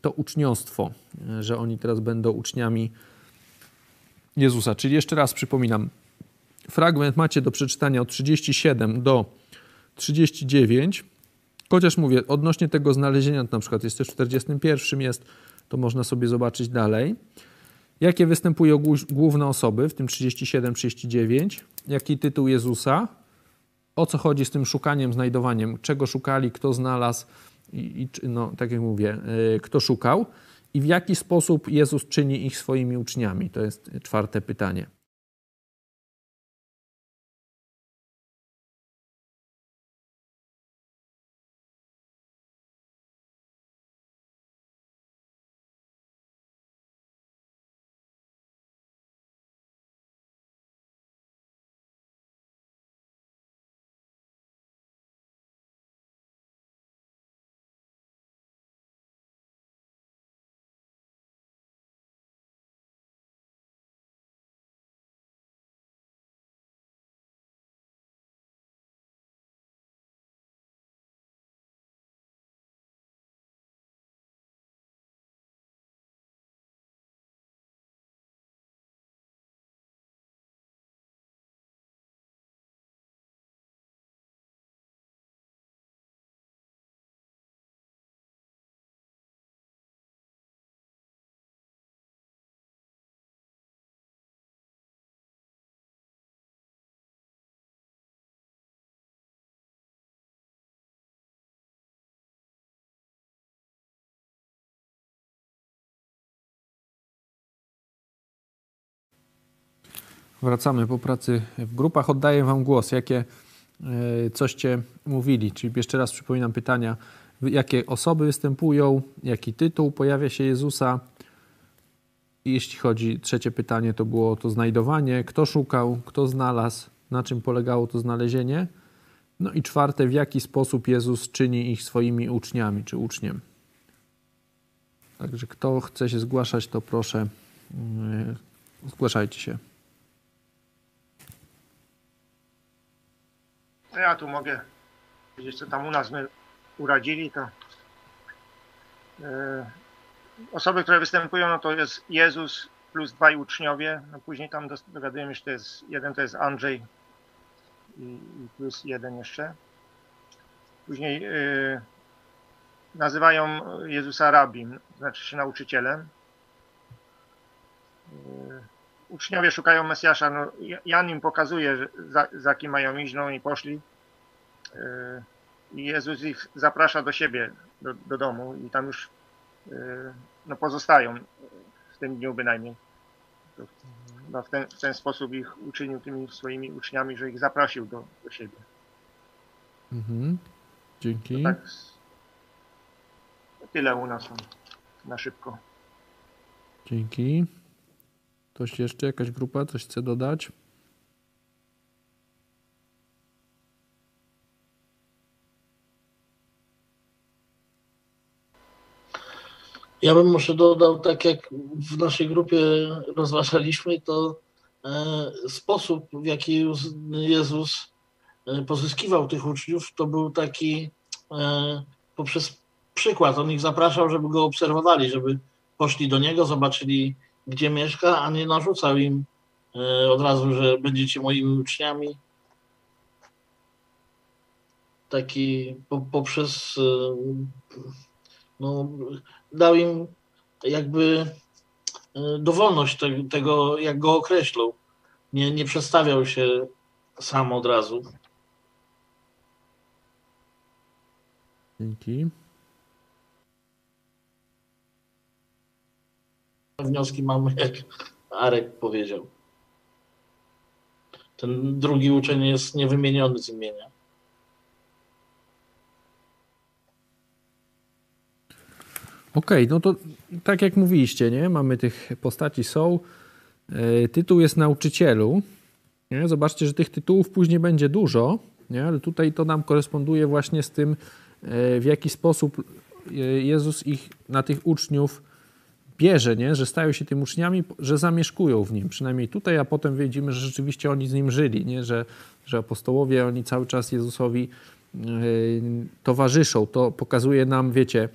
to uczniostwo, y, że oni teraz będą uczniami Jezusa. Czyli jeszcze raz przypominam, fragment macie do przeczytania od 37 do 39. Chociaż mówię, odnośnie tego znalezienia, to na przykład jest też w 41 jest, to można sobie zobaczyć dalej. Jakie występują główne osoby w tym 37-39? Jaki tytuł Jezusa? O co chodzi z tym szukaniem, znajdowaniem, czego szukali, kto znalazł i, i no, tak jak mówię, yy, kto szukał i w jaki sposób Jezus czyni ich swoimi uczniami. To jest czwarte pytanie. Wracamy po pracy w grupach. Oddaję Wam głos. Jakie e, coście mówili? Czyli jeszcze raz przypominam pytania. Jakie osoby występują? Jaki tytuł pojawia się Jezusa? Jeśli chodzi, trzecie pytanie to było to znajdowanie. Kto szukał? Kto znalazł? Na czym polegało to znalezienie? No i czwarte, w jaki sposób Jezus czyni ich swoimi uczniami czy uczniem? Także kto chce się zgłaszać, to proszę, e, zgłaszajcie się. Ja tu mogę powiedzieć, co tam u nas my uradzili, to yy, osoby, które występują, no to jest Jezus plus dwaj uczniowie, no później tam dogadujemy się, to jest, jeden to jest Andrzej i, i plus jeden jeszcze. Później yy, nazywają Jezusa rabim, znaczy się nauczycielem. Yy, uczniowie szukają Mesjasza. No, Jan im pokazuje, że za, za kim mają iść, no i poszli. Yy, I Jezus ich zaprasza do siebie, do, do domu i tam już yy, no, pozostają w tym dniu bynajmniej. No, w, ten, w ten sposób ich uczynił tymi swoimi uczniami, że ich zaprosił do, do siebie. Mhm. Dzięki. tak, tyle u nas na szybko. Dzięki. Ktoś jeszcze, jakaś grupa, coś chce dodać? Ja bym może dodał, tak jak w naszej grupie rozważaliśmy, to e, sposób, w jaki Jezus e, pozyskiwał tych uczniów, to był taki e, poprzez przykład. On ich zapraszał, żeby go obserwowali, żeby poszli do niego, zobaczyli, gdzie mieszka, a nie narzucał im od razu, że będziecie moimi uczniami. Taki poprzez no, dał im jakby dowolność tego, jak go określą nie, nie przedstawiał się sam od razu. Dzięki. Wnioski mamy, jak Arek powiedział. Ten drugi uczeń jest niewymieniony z imienia. Okej, okay, no to tak jak mówiliście, nie? Mamy tych postaci są. E, tytuł jest nauczycielu. Nie? Zobaczcie, że tych tytułów później będzie dużo, nie? ale tutaj to nam koresponduje właśnie z tym, e, w jaki sposób e, Jezus ich na tych uczniów bierze, nie? że stają się tym uczniami, że zamieszkują w nim. Przynajmniej tutaj, a potem widzimy, że rzeczywiście oni z nim żyli, nie? Że, że apostołowie, oni cały czas Jezusowi towarzyszą. To pokazuje nam, wiecie,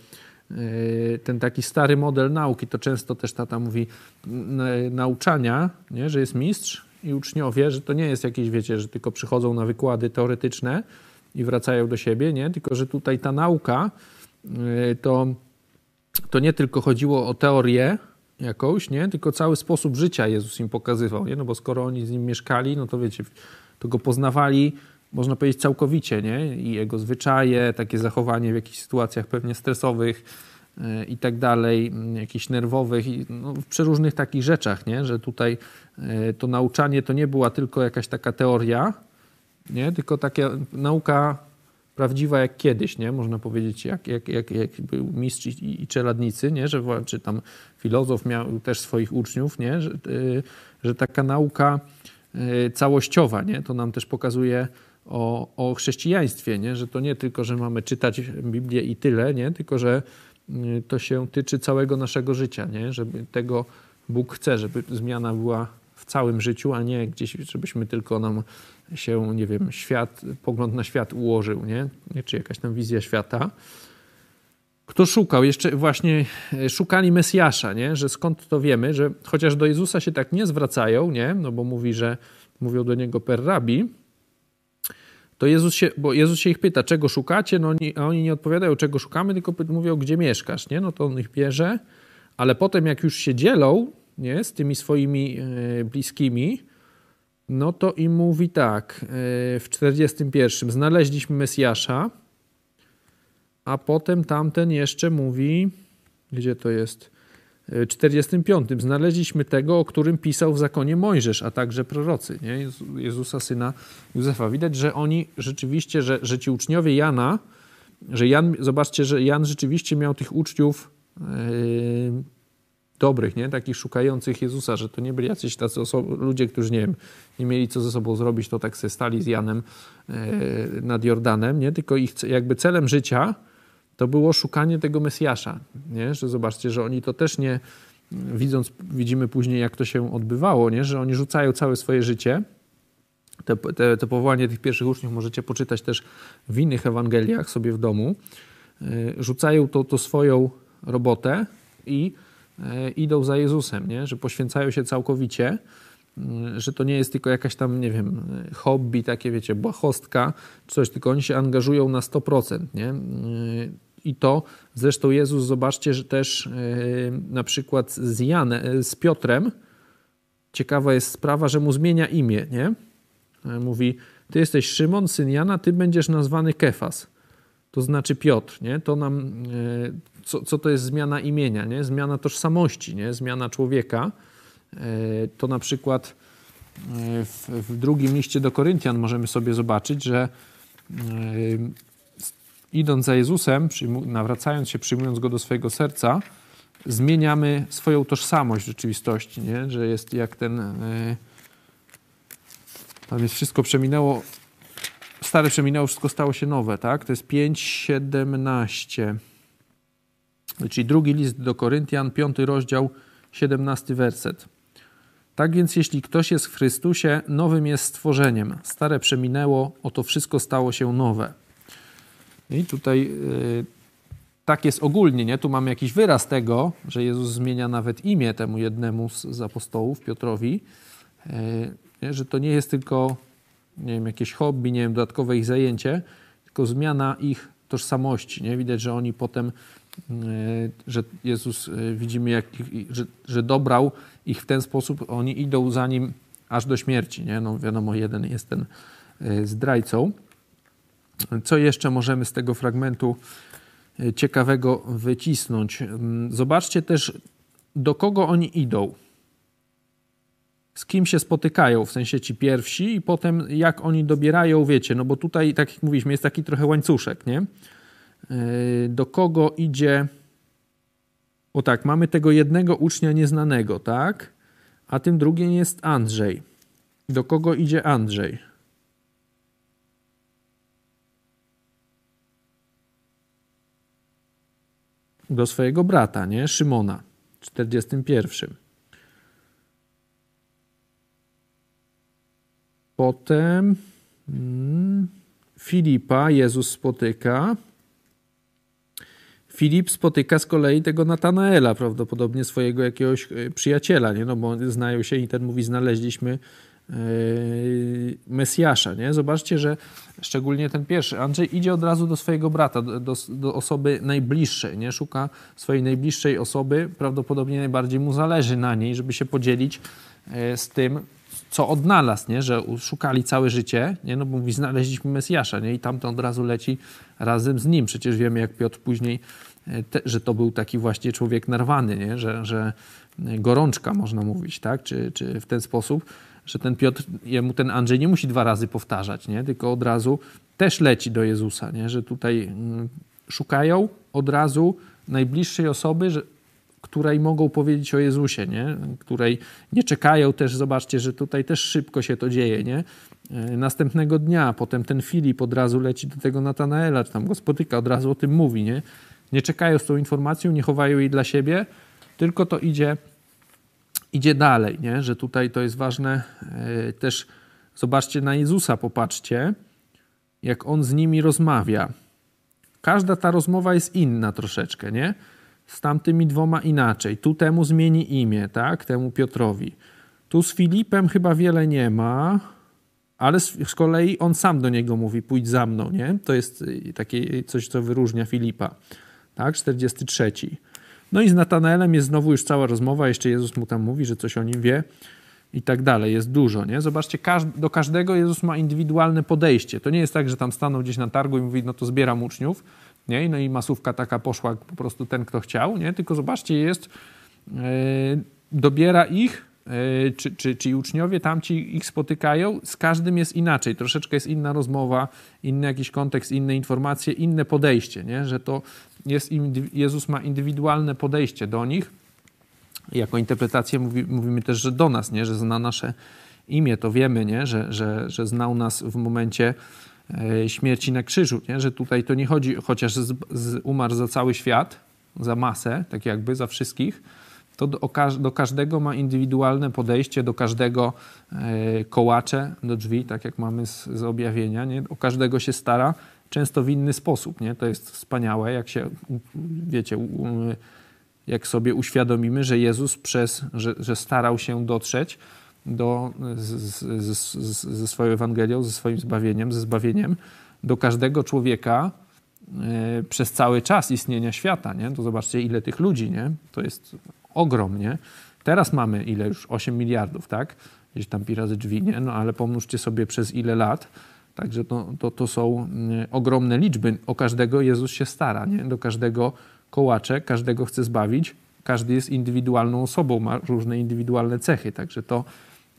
Yy, ten taki stary model nauki, to często też tata mówi nauczania, nie? że jest mistrz i uczniowie, że to nie jest jakieś, wiecie, że tylko przychodzą na wykłady teoretyczne i wracają do siebie, nie? tylko że tutaj ta nauka to, to nie tylko chodziło o teorię jakąś, nie? tylko cały sposób życia Jezus im pokazywał, nie? no bo skoro oni z nim mieszkali, no to wiecie, to go poznawali można powiedzieć, całkowicie, nie? I jego zwyczaje, takie zachowanie w jakichś sytuacjach pewnie stresowych e, i tak dalej, jakichś nerwowych, no, w przeróżnych takich rzeczach, nie? Że tutaj e, to nauczanie to nie była tylko jakaś taka teoria, nie? Tylko taka nauka prawdziwa jak kiedyś, nie? Można powiedzieć, jak, jak, jak, jak był mistrz i, i czeladnicy, nie? Że, czy tam filozof miał też swoich uczniów, nie? Że, e, że taka nauka całościowa, nie? To nam też pokazuje o, o chrześcijaństwie, nie? że to nie tylko, że mamy czytać Biblię i tyle, nie? tylko że y, to się tyczy całego naszego życia, nie? żeby tego Bóg chce, żeby zmiana była w całym życiu, a nie gdzieś, żebyśmy tylko nam się, nie wiem, świat, pogląd na świat ułożył, nie? Czy jakaś tam wizja świata. Kto szukał? Jeszcze właśnie e, szukali Mesjasza, nie? Że skąd to wiemy, że chociaż do Jezusa się tak nie zwracają, nie? No bo mówi, że mówią do niego per rabi, to Jezus się, bo Jezus się ich pyta, czego szukacie, no oni, a oni nie odpowiadają, czego szukamy, tylko mówią, gdzie mieszkasz, nie? No to on ich bierze, ale potem jak już się dzielą, nie, z tymi swoimi e, bliskimi, no to im mówi tak, e, w 41, znaleźliśmy Mesjasza, a potem tamten jeszcze mówi, gdzie to jest? 45 znaleźliśmy tego, o którym pisał w zakonie Mojżesz, a także prorocy, nie? Jezusa, syna Józefa. Widać, że oni rzeczywiście, że, że ci uczniowie Jana, że Jan, zobaczcie, że Jan rzeczywiście miał tych uczniów yy, dobrych, nie? takich szukających Jezusa, że to nie byli jacyś tacy ludzie, którzy nie wiem, nie mieli co ze sobą zrobić, to tak se stali z Janem yy, nad Jordanem, nie? tylko ich jakby celem życia to było szukanie tego Mesjasza. Nie? Że zobaczcie, że oni to też nie, widząc, widzimy później, jak to się odbywało, nie? że oni rzucają całe swoje życie. Te, te, powołanie tych pierwszych uczniów możecie poczytać też w innych Ewangeliach sobie w domu. E, rzucają to, to swoją robotę i e, idą za Jezusem, nie? że poświęcają się całkowicie że to nie jest tylko jakaś tam, nie wiem, hobby, takie wiecie, błahostka, coś, tylko oni się angażują na 100%, nie? I to zresztą Jezus, zobaczcie, że też e, na przykład z, Janem, e, z Piotrem, ciekawa jest sprawa, że mu zmienia imię, nie? E, mówi, ty jesteś Szymon, syn Jana, ty będziesz nazwany Kefas. To znaczy Piotr, nie? To nam, co, co to jest zmiana imienia, nie? Zmiana tożsamości, nie? Zmiana człowieka. To na przykład w, w drugim liście do Koryntian możemy sobie zobaczyć, że idąc za Jezusem, nawracając się, przyjmując Go do swojego serca, zmieniamy swoją tożsamość w rzeczywistości, nie? że jest jak ten... Tam jest wszystko przeminęło, stare przeminęło, wszystko stało się nowe, tak? To jest 5:17. Czyli drugi list do Koryntian, piąty rozdział, 17 werset. Tak więc, jeśli ktoś jest w Chrystusie, nowym jest stworzeniem. Stare przeminęło, oto wszystko stało się nowe. I tutaj yy, tak jest ogólnie, nie? Tu mamy jakiś wyraz tego, że Jezus zmienia nawet imię temu jednemu z, z apostołów, Piotrowi, yy, że to nie jest tylko nie wiem, jakieś hobby, nie wiem, dodatkowe ich zajęcie, tylko zmiana ich tożsamości. Nie? Widać, że oni potem, że Jezus e, widzimy, jak, że, że dobrał ich w ten sposób, oni idą za nim aż do śmierci. Nie? No wiadomo, jeden jest ten e, zdrajcą. Co jeszcze możemy z tego fragmentu ciekawego wycisnąć? Mm, zobaczcie też, do kogo oni idą z kim się spotykają, w sensie ci pierwsi, i potem jak oni dobierają, wiecie, no bo tutaj, tak jak mówiliśmy, jest taki trochę łańcuszek, nie? Yy, do kogo idzie. O tak, mamy tego jednego ucznia nieznanego, tak? A tym drugim jest Andrzej. Do kogo idzie Andrzej? Do swojego brata, nie? Szymona, 41. Potem hmm, Filipa Jezus spotyka. Filip spotyka z kolei tego Natanaela, prawdopodobnie swojego jakiegoś e, przyjaciela, nie? No bo znają się i ten mówi, znaleźliśmy yy, Mesjasza, nie? Zobaczcie, że szczególnie ten pierwszy, Andrzej idzie od razu do swojego brata, do, do, osoby najbliższej, nie? Szuka swojej najbliższej osoby, prawdopodobnie najbardziej mu zależy na niej, żeby się podzielić yy, z tym, co odnalazł, nie? że szukali całe życie, nie? no bo mówi, znaleźliśmy Mesjasza nie? i tamto od razu leci razem z nim. Przecież wiemy, jak Piotr później, e, te, że to był taki właśnie człowiek narwany, nie? Że, że gorączka, można mówić, tak? Czy, czy w ten sposób, że ten Piotr, jemu ten Andrzej nie musi dwa razy powtarzać, nie? tylko od razu też leci do Jezusa, nie? że tutaj mm, szukają od razu najbliższej osoby, że, której mogą powiedzieć o Jezusie, nie? której nie czekają też, zobaczcie, że tutaj też szybko się to dzieje. Nie? E, następnego dnia, potem ten Filip od razu leci do tego Natanaela, czy tam go spotyka, od razu o tym mówi. Nie, nie czekają z tą informacją, nie chowają jej dla siebie, tylko to idzie, idzie dalej, nie? że tutaj to jest ważne. E, też zobaczcie na Jezusa, popatrzcie, jak on z nimi rozmawia. Każda ta rozmowa jest inna troszeczkę, nie? Z tamtymi dwoma inaczej. Tu temu zmieni imię, tak? Temu Piotrowi. Tu z Filipem chyba wiele nie ma, ale z, kolei on sam do niego mówi, pójdź za mną, nie? To jest y, takie coś, co wyróżnia Filipa, tak? 43. No i z Natanaelem jest znowu już cała rozmowa, jeszcze Jezus mu tam mówi, że coś o nim wie i tak dalej. Jest dużo, nie? Zobaczcie, do każdego Jezus ma indywidualne podejście. To nie jest tak, że tam stanął gdzieś na targu i mówi, no to zbieram uczniów, nie? No i masówka taka poszła po prostu ten, kto chciał, nie? Tylko zobaczcie, jest, yy, dobiera ich, yy, czy, czy, ci uczniowie, tamci ich spotykają, z każdym jest inaczej, troszeczkę jest inna rozmowa, inny jakiś kontekst, inne informacje, inne podejście, nie? Że to jest, Jezus ma indywidualne podejście do nich, jako interpretację mówi, mówimy też, że do nas, nie? że zna nasze imię, to wiemy, nie? Że, że, że znał nas w momencie śmierci na krzyżu, nie? że tutaj to nie chodzi, chociaż z, z umarł za cały świat, za masę, tak jakby za wszystkich, to do, do każdego ma indywidualne podejście, do każdego e, kołacze do drzwi, tak jak mamy z, z objawienia, nie? o każdego się stara, często w inny sposób. Nie? To jest wspaniałe, jak się, wiecie, jak sobie uświadomimy, że Jezus przez, że, że starał się dotrzeć do, z, z, z, ze swoją Ewangelią, ze swoim zbawieniem, ze zbawieniem do każdego człowieka e, przez cały czas istnienia świata. Nie? To zobaczcie, ile tych ludzi, nie? to jest ogrom. Nie? Teraz mamy ile już? 8 miliardów, tak? Gdzieś tam pi razy drzwi, nie? No ale pomnóżcie sobie przez ile lat. Także to, to, to są mm, ogromne liczby. O każdego Jezus się stara, nie? Do każdego kołacze, każdego chce zbawić. Każdy jest indywidualną osobą, ma różne indywidualne cechy. Także to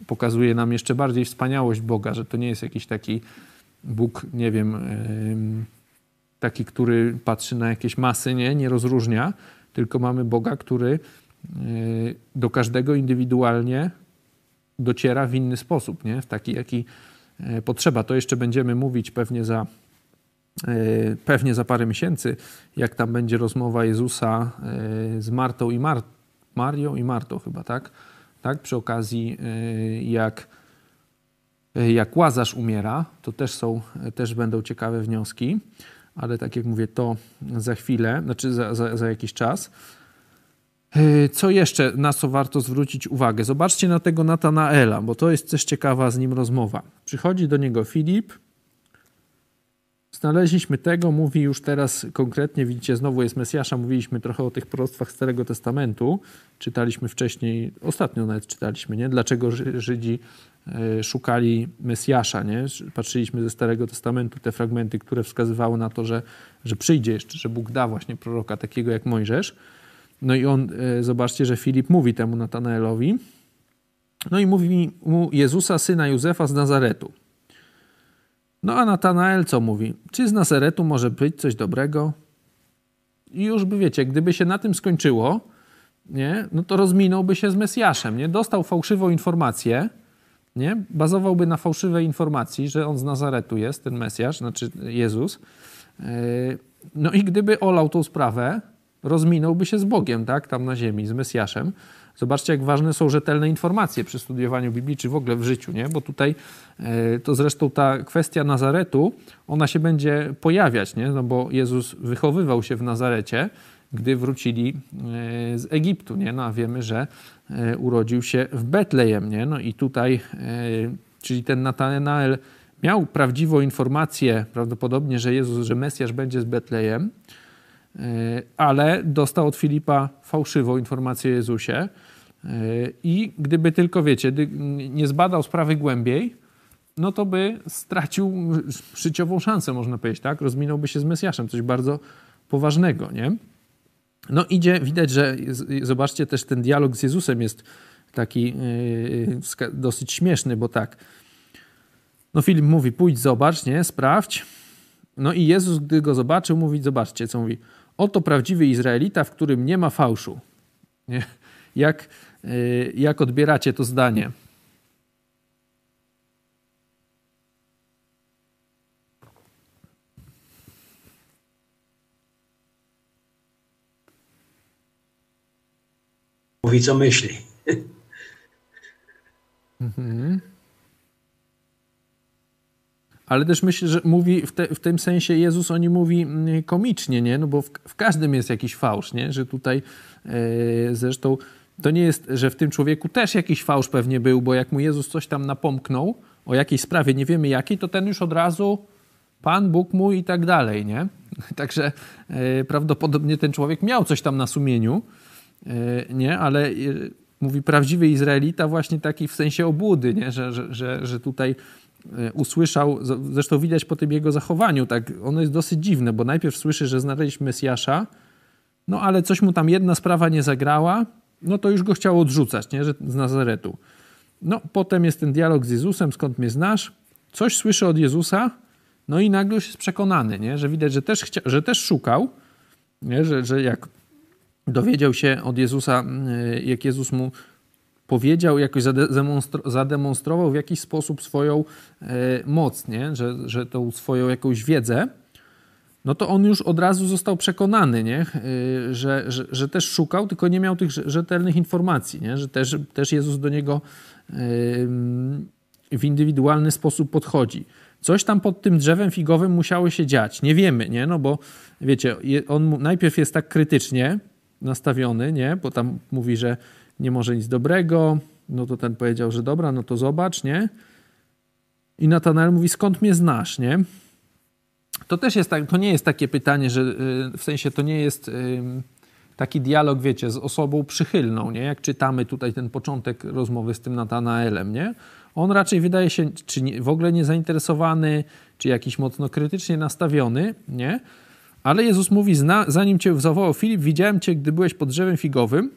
pokazuje nam jeszcze bardziej wspaniałość Boga, że to nie jest jakiś taki Bóg, nie wiem, taki, który patrzy na jakieś masy, nie, nie rozróżnia, tylko mamy Boga, który e, do każdego indywidualnie dociera w inny sposób, nie? w taki, jaki e, potrzeba. To jeszcze będziemy mówić pewnie za, e, pewnie za parę miesięcy, jak tam będzie rozmowa Jezusa z Martą i Mar Marią i Martą chyba, tak? Tak? Przy okazji, jak, jak Łazarz umiera, to też są, też będą ciekawe wnioski, ale tak jak mówię, to za chwilę, znaczy za, za, za jakiś czas. Co jeszcze, na co warto zwrócić uwagę? Zobaczcie na tego Natanaela, bo to jest też ciekawa z nim rozmowa. Przychodzi do niego Filip, Znaleźliśmy tego, mówi już teraz konkretnie, widzicie, znowu jest Mesjasza, mówiliśmy trochę o tych proroctwach Starego Testamentu, czytaliśmy wcześniej, ostatnio nawet czytaliśmy, nie? Dlaczego Żydzi e, szukali Mesjasza, nie? Patrzyliśmy ze Starego Testamentu te fragmenty, które wskazywały na to, że, że przyjdzie jeszcze, że Bóg da właśnie proroka takiego jak Mojżesz. No i on, e, zobaczcie, że Filip mówi temu Natanaelowi, no i mówi mu Jezusa, syna Józefa z Nazaretu. No a Natanael co mówi? Czy z Nazaretu może być coś dobrego? I już by wiecie, gdyby się na tym skończyło, nie, no to rozminąłby się z Mesjaszem, nie? Dostał fałszywą informację, nie? Bazowałby na fałszywej informacji, że on z Nazaretu jest, ten Mesjasz, znaczy Jezus. Yy, no i gdyby olał tą sprawę, rozminąłby się z Bogiem, tak? Tam na ziemi, z Mesjaszem. Zobaczcie, jak ważne są rzetelne informacje przy studiowaniu Biblii, czy w ogóle w życiu, nie? Bo tutaj e, to zresztą ta kwestia Nazaretu, ona się będzie pojawiać, nie? No bo Jezus wychowywał się w Nazarecie, gdy wrócili e, z Egiptu, nie? No a wiemy, że e, urodził się w Betlejem, nie? No i tutaj, czyli ten Natanael miał prawdziwą informację, prawdopodobnie, że Jezus, że Mesjasz będzie z Betlejem, ale dostał od Filipa fałszywą informację o Jezusie. I gdyby tylko, wiecie, nie zbadał sprawy głębiej, no to by stracił życiową szansę, można powiedzieć, tak? Rozminąłby się z Mesjaszem, coś bardzo poważnego, nie? No idzie, widać, że zobaczcie też ten dialog z Jezusem jest taki yy, dosyć śmieszny, bo tak, no Filip mówi, pójdź, zobacz, nie, sprawdź. No i Jezus, gdy go zobaczył, mówi, zobaczcie, co mówi, oto prawdziwy Izraelita, w którym nie ma fałszu. Nie? Jak, y, jak odbieracie to zdanie? Mówi, co myśli. Mhm. Ale też myślę, że mówi w, te, w, tym sensie Jezus o nim mówi mm, komicznie, nie? No bo w, w każdym jest jakiś fałsz, nie? Że tutaj e, zresztą to nie jest, że w tym człowieku też jakiś fałsz pewnie był, bo jak mu Jezus coś tam napomknął o jakiejś sprawie, nie wiemy jakiej, to ten już od razu Pan, Bóg mój i tak dalej, nie? Także e, prawdopodobnie ten człowiek miał coś tam na sumieniu, e, nie? Ale mówi prawdziwy Izraelita właśnie taki w sensie obłudy, nie? Że, że, że, że tutaj usłyszał, zresztą widać po tym jego zachowaniu, tak, ono jest dosyć dziwne, bo najpierw słyszy, że znaleźliśmy Mesjasza, no ale coś mu tam jedna sprawa nie zagrała, no to już go chciał odrzucać, nie? Że z Nazaretu. No, potem jest ten dialog z Jezusem, skąd mnie znasz? Coś słyszy od Jezusa, no i nagle już jest przekonany, nie? że widać, że też, chcia, że też szukał, nie? Że, że jak dowiedział się od Jezusa, y, jak Jezus mu powiedział, jakoś zademonstrował w jakiś sposób swoją y, moc, nie? Że, że tą swoją jakąś wiedzę, no to on już od razu został przekonany, nie? Y, że, że, że też szukał, tylko nie miał tych rzetelnych informacji, nie? że też, też Jezus do niego w indywidualny sposób podchodzi. Coś tam pod tym drzewem figowym musiało się dziać. Nie wiemy, nie? No bo wiecie, on najpierw jest tak krytycznie nastawiony, nie? Bo tam mówi, że nie może nic dobrego. No to ten powiedział, że dobra, no to zobacz, nie? I Natanael mówi, skąd mnie znasz, nie? To też jest tak, to nie jest takie pytanie, że y, w sensie to nie jest taki dialog, wiecie, z osobą przychylną, nie? Jak czytamy tutaj ten początek rozmowy z tym Natanaelem, nie? On raczej wydaje się, czy nie, w ogóle niezainteresowany, czy jakiś mocno krytycznie nastawiony, nie? Ale Jezus mówi, zanim cię zawołał Filip, widziałem cię, gdy byłeś pod drzewem figowym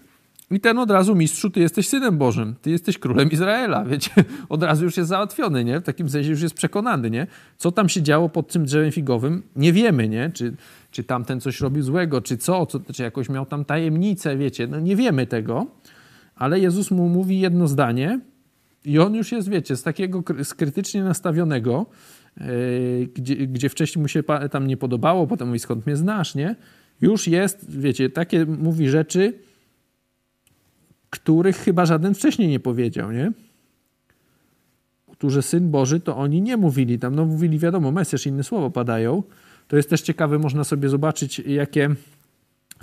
i ten od razu, mistrzu, ty jesteś synem Bożym, ty jesteś królem Izraela, wiecie, od razu już jest załatwiony, nie? W takim sensie już jest przekonany, nie? Co tam się działo pod tym drzewem figowym, nie wiemy, nie? Czy, czy tamten coś robił złego, czy co, co czy jakoś miał tam tajemnicę, wiecie, no nie wiemy tego, ale Jezus mu mówi jedno zdanie i on już jest, wiecie, z takiego skrytycznie nastawionego, yy, gdzie, gdzie wcześniej mu się tam nie podobało, potem mówi, skąd mnie znasz, nie? Już jest, wiecie, takie mówi rzeczy, których chyba żaden wcześniej nie powiedział, nie? Którzy Syn Boży, to oni nie mówili tam, no mówili wiadomo, Mesjasz, inne słowa padają. To jest też ciekawe, można sobie zobaczyć, jakie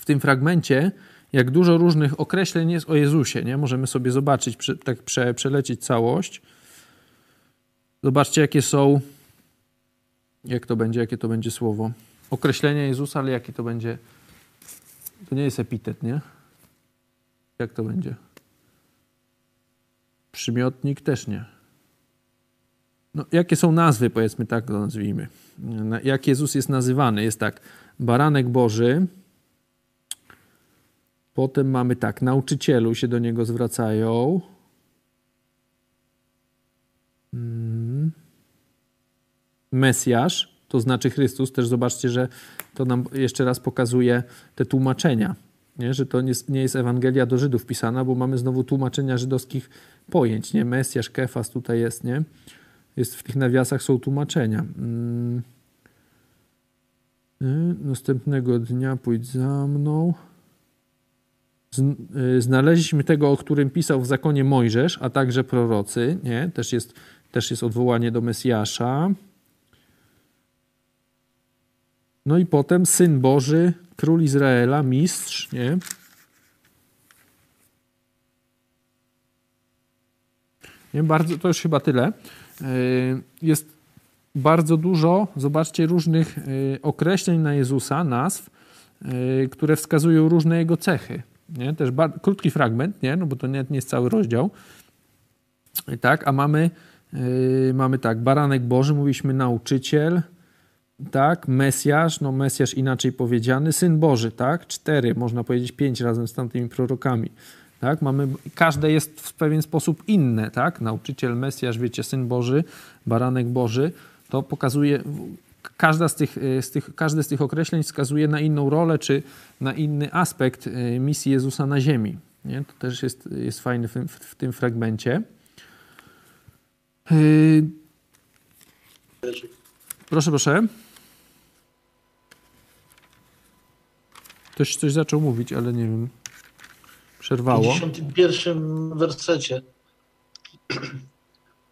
w tym fragmencie, jak dużo różnych określeń jest o Jezusie, nie? Możemy sobie zobaczyć, tak prze, przelecieć całość. Zobaczcie, jakie są, jak to będzie, jakie to będzie słowo. Określenia Jezusa, ale jakie to będzie, to nie jest epitet, nie? Jak to będzie? Przymiotnik też nie. No, jakie są nazwy, powiedzmy tak to nazwijmy. Jak Jezus jest nazywany? Jest tak, baranek Boży, potem mamy tak, nauczycielu się do niego zwracają. Hmm. Mesjasz, to znaczy Chrystus. Też zobaczcie, że to nam jeszcze raz pokazuje te tłumaczenia nie? że to nie, nie jest Ewangelia do Żydów pisana, bo mamy znowu tłumaczenia żydowskich pojęć. Nie? Mesjasz, Kefas tutaj jest, nie? Jest w tych nawiasach są tłumaczenia. Hmm. Następnego dnia pójdź za mną. Y, znaleźliśmy tego, o którym pisał w zakonie Mojżesz, a także prorocy. Nie? Też, jest, też jest odwołanie do Mesjasza. No i potem Syn Boży, Król Izraela, Mistrz, nie? nie? Bardzo, to już chyba tyle. E, jest bardzo dużo, zobaczcie, różnych e, określeń na Jezusa, nazw, e, które wskazują różne jego cechy. Nie? Też krótki fragment, nie? No bo to nie, nie jest cały rozdział. Tak, a mamy, mamy tak, baranek Boży, mówiliśmy nauczyciel, tak, Mesjasz, no Mesjasz inaczej powiedziany, Syn Boży, tak, cztery, można powiedzieć pięć razem z tamtymi prorokami, tak, mamy, każde jest w pewien sposób inne, tak, nauczyciel, Mesjasz, wiecie, Syn Boży, Baranek Boży, to pokazuje, każda z tych, e, z tych, każde z tych określeń wskazuje na inną rolę, czy na inny aspekt e, misji Jezusa na ziemi, nie, to też jest, jest fajne w, w, w tym fragmencie. Yy... Proszę, proszę. Ktoś coś zaczął mówić, ale nie wiem. Przerwało. W 51 wersecie.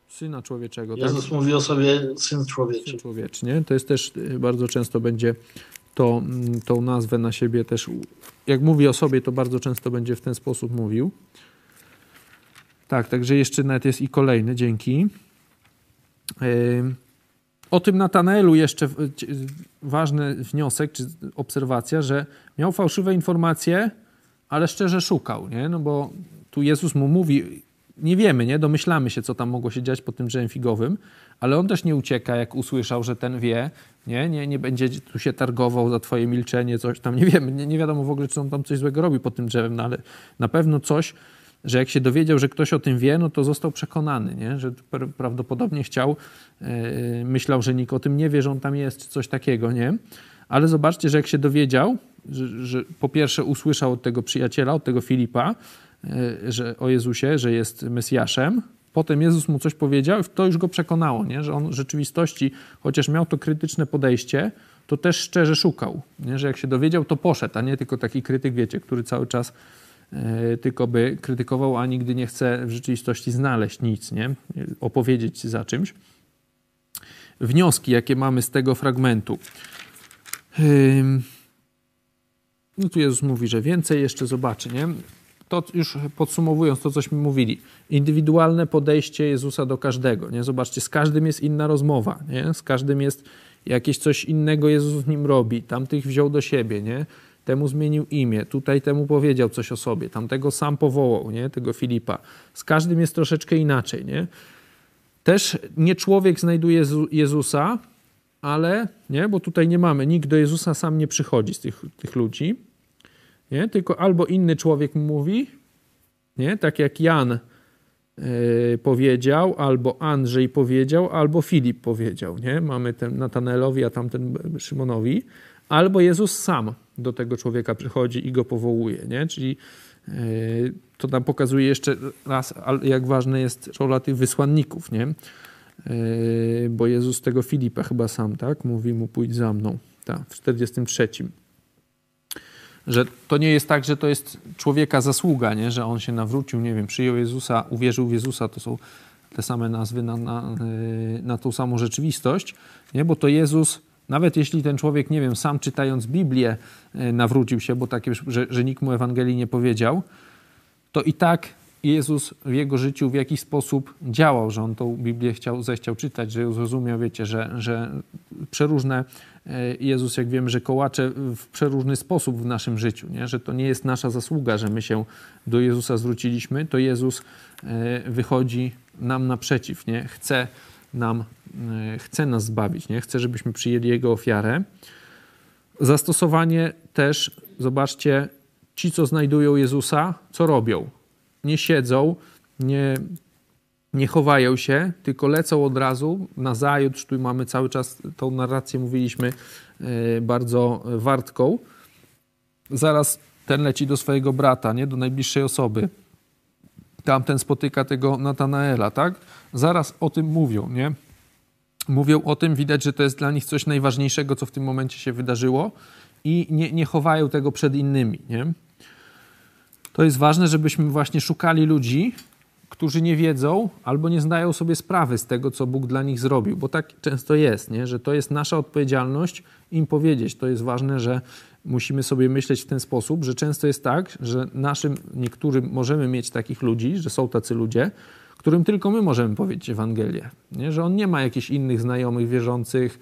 Syna człowieczego. Jezus tak? mówi o sobie syn człowieczy. Syn człowieczy, nie? To jest też y, bardzo często będzie to, mm, tą nazwę na siebie też, jak mówi o sobie, to bardzo często będzie w ten sposób mówił. Tak, także jeszcze nawet jest i kolejny, dzięki. Yy. O tym Natanaelu jeszcze ważny wniosek czy obserwacja, że miał fałszywe informacje, ale szczerze szukał, nie? No bo tu Jezus mu mówi, nie wiemy, nie? Domyślamy się, co tam mogło się dziać pod tym drzewem figowym, ale on też nie ucieka, jak usłyszał, że ten wie, nie? Nie, nie będzie tu się targował za twoje milczenie, coś tam, nie wiemy, nie, nie wiadomo w ogóle, czy on tam coś złego robi pod tym drzewem, no ale na pewno coś że jak się dowiedział, że ktoś o tym wie, no to został przekonany, nie? że prawdopodobnie chciał, yy, myślał, że nikt o tym nie wie, że on tam jest, czy coś takiego, nie? Ale zobaczcie, że jak się dowiedział, że, że po pierwsze usłyszał od tego przyjaciela, od tego Filipa, yy, że o Jezusie, że jest Mesjaszem, potem Jezus mu coś powiedział i to już go przekonało, nie? że on w rzeczywistości, chociaż miał to krytyczne podejście, to też szczerze szukał, nie? że jak się dowiedział, to poszedł, a nie tylko taki krytyk, wiecie, który cały czas E, tylko by krytykował, a nigdy nie chce w rzeczywistości znaleźć nic, nie? opowiedzieć za czymś. Wnioski, jakie mamy z tego fragmentu. No tu Jezus mówi, że więcej jeszcze zobaczy, nie? To już podsumowując to, cośmy mówili. Indywidualne podejście Jezusa do każdego, nie? Zobaczcie, z każdym jest inna rozmowa, nie? Z każdym jest jakieś coś innego Jezus w nim robi. Tamtych wziął do siebie, nie? Temu zmienił imię, tutaj temu powiedział coś o sobie, tamtego sam powołał, nie? tego Filipa. Z każdym jest troszeczkę inaczej. Nie? Też nie człowiek znajduje Jezusa, ale, nie? bo tutaj nie mamy, nikt do Jezusa sam nie przychodzi z tych, tych ludzi, nie? tylko albo inny człowiek mówi, nie? tak jak Jan yy, powiedział, albo Andrzej powiedział, albo Filip powiedział. Nie? Mamy ten Natanelowi, a tamten Szymonowi, albo Jezus sam do tego człowieka przychodzi i go powołuje. Nie? Czyli e, to nam pokazuje jeszcze raz, jak ważna jest rola tych wysłanników, nie? E, bo Jezus tego Filipa chyba sam, tak? Mówi mu pójdź za mną, tak, w 43. że to nie jest tak, że to jest człowieka zasługa, nie? że on się nawrócił, nie wiem, przyjął Jezusa, uwierzył w Jezusa, to są te same nazwy na, na, y, na tą samą rzeczywistość, nie? bo to Jezus, nawet jeśli ten człowiek, nie wiem, sam czytając Biblię y, nawrócił się, bo takie, że, że nikt mu Ewangelii nie powiedział, to i tak Jezus w jego życiu w jakiś sposób działał, że on tą Biblię chciał, zechciał czytać, że ją zrozumiał, wiecie, że, że przeróżne e, Jezus, jak wiemy, że kołacze w przeróżny sposób w naszym życiu, nie? że to nie jest nasza zasługa, że my się do Jezusa zwróciliśmy, to Jezus e, wychodzi nam naprzeciw, nie? Chce, nam, e, chce nas zbawić, nie? chce, żebyśmy przyjęli Jego ofiarę. Zastosowanie też, zobaczcie, ci, co znajdują Jezusa, co robią? nie siedzą, nie, nie chowają się, tylko lecą od razu na zajutrz. Tu mamy cały czas tą narrację, mówiliśmy, e, bardzo wartką. Zaraz ten leci do swojego brata, nie? do najbliższej osoby. Tamten spotyka tego Natanaela, tak? Zaraz o tym mówią, nie? Mówią o tym, widać, że to jest dla nich coś najważniejszego, co w tym momencie się wydarzyło i nie, nie chowają tego przed innymi, nie? to jest ważne, żebyśmy właśnie szukali ludzi, którzy nie wiedzą albo nie zdają sobie sprawy z tego, co Bóg dla nich zrobił, bo tak często jest, nie? że to jest nasza odpowiedzialność im powiedzieć. To jest ważne, że musimy sobie myśleć w ten sposób, że często jest tak, że naszym, niektórym możemy mieć takich ludzi, że są tacy ludzie, którym tylko my możemy powiedzieć Ewangelię. Nie? Że on nie ma jakichś innych znajomych, wierzących,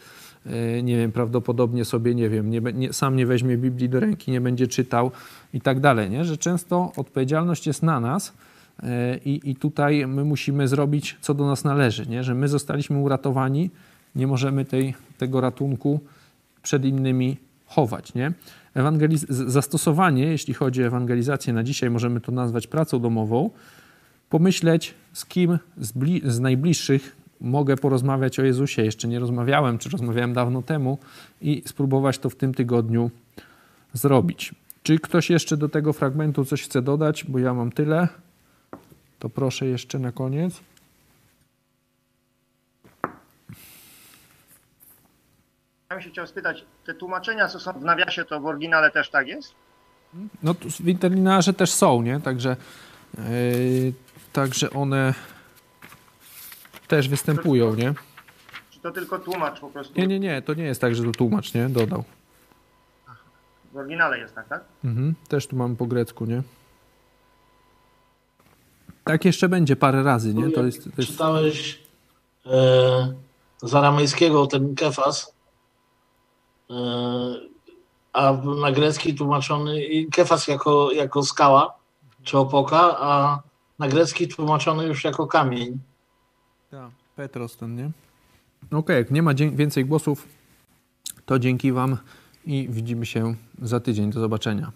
E, nie wiem, prawdopodobnie sobie, nie wiem, nie, nie, sam nie weźmie Biblii do ręki, nie będzie czytał i tak dalej, nie? że często odpowiedzialność jest na nas e, i, i tutaj my musimy zrobić, co do nas należy, nie? że my zostaliśmy uratowani, nie możemy tej, tego ratunku przed innymi chować. Nie? Ewangeliz- zastosowanie, jeśli chodzi o ewangelizację na dzisiaj, możemy to nazwać pracą domową, pomyśleć z kim z, z najbliższych mogę porozmawiać o Jezusie. Jeszcze nie rozmawiałem, czy rozmawiałem dawno temu i spróbować to w tym tygodniu zrobić. Czy ktoś jeszcze do tego fragmentu coś chce dodać? Bo ja mam tyle. To proszę jeszcze na koniec. Ja bym się chciał spytać, te tłumaczenia, co są w nawiasie, to w oryginale też tak jest? No w interlinearze też są, nie? Także, yy, także one też występują, nie? Czy to tylko tłumacz po prostu? Nie, nie, nie, to nie jest tak, że to tłumacz, nie? Dodał. W oryginale jest tak, tak? Mhm, też tu mamy po grecku, nie? Tak jeszcze będzie parę razy, nie? To jest, to jest... Czytałeś e, z aramejskiego ten kefas, a na grecki tłumaczony kefas jako, jako skała czy opoka, a na grecki tłumaczony już jako kamień. Tak, Petros ten, nie? Okej, okay, jak nie ma więcej głosów, to dzięki Wam i widzimy się za tydzień. Do zobaczenia.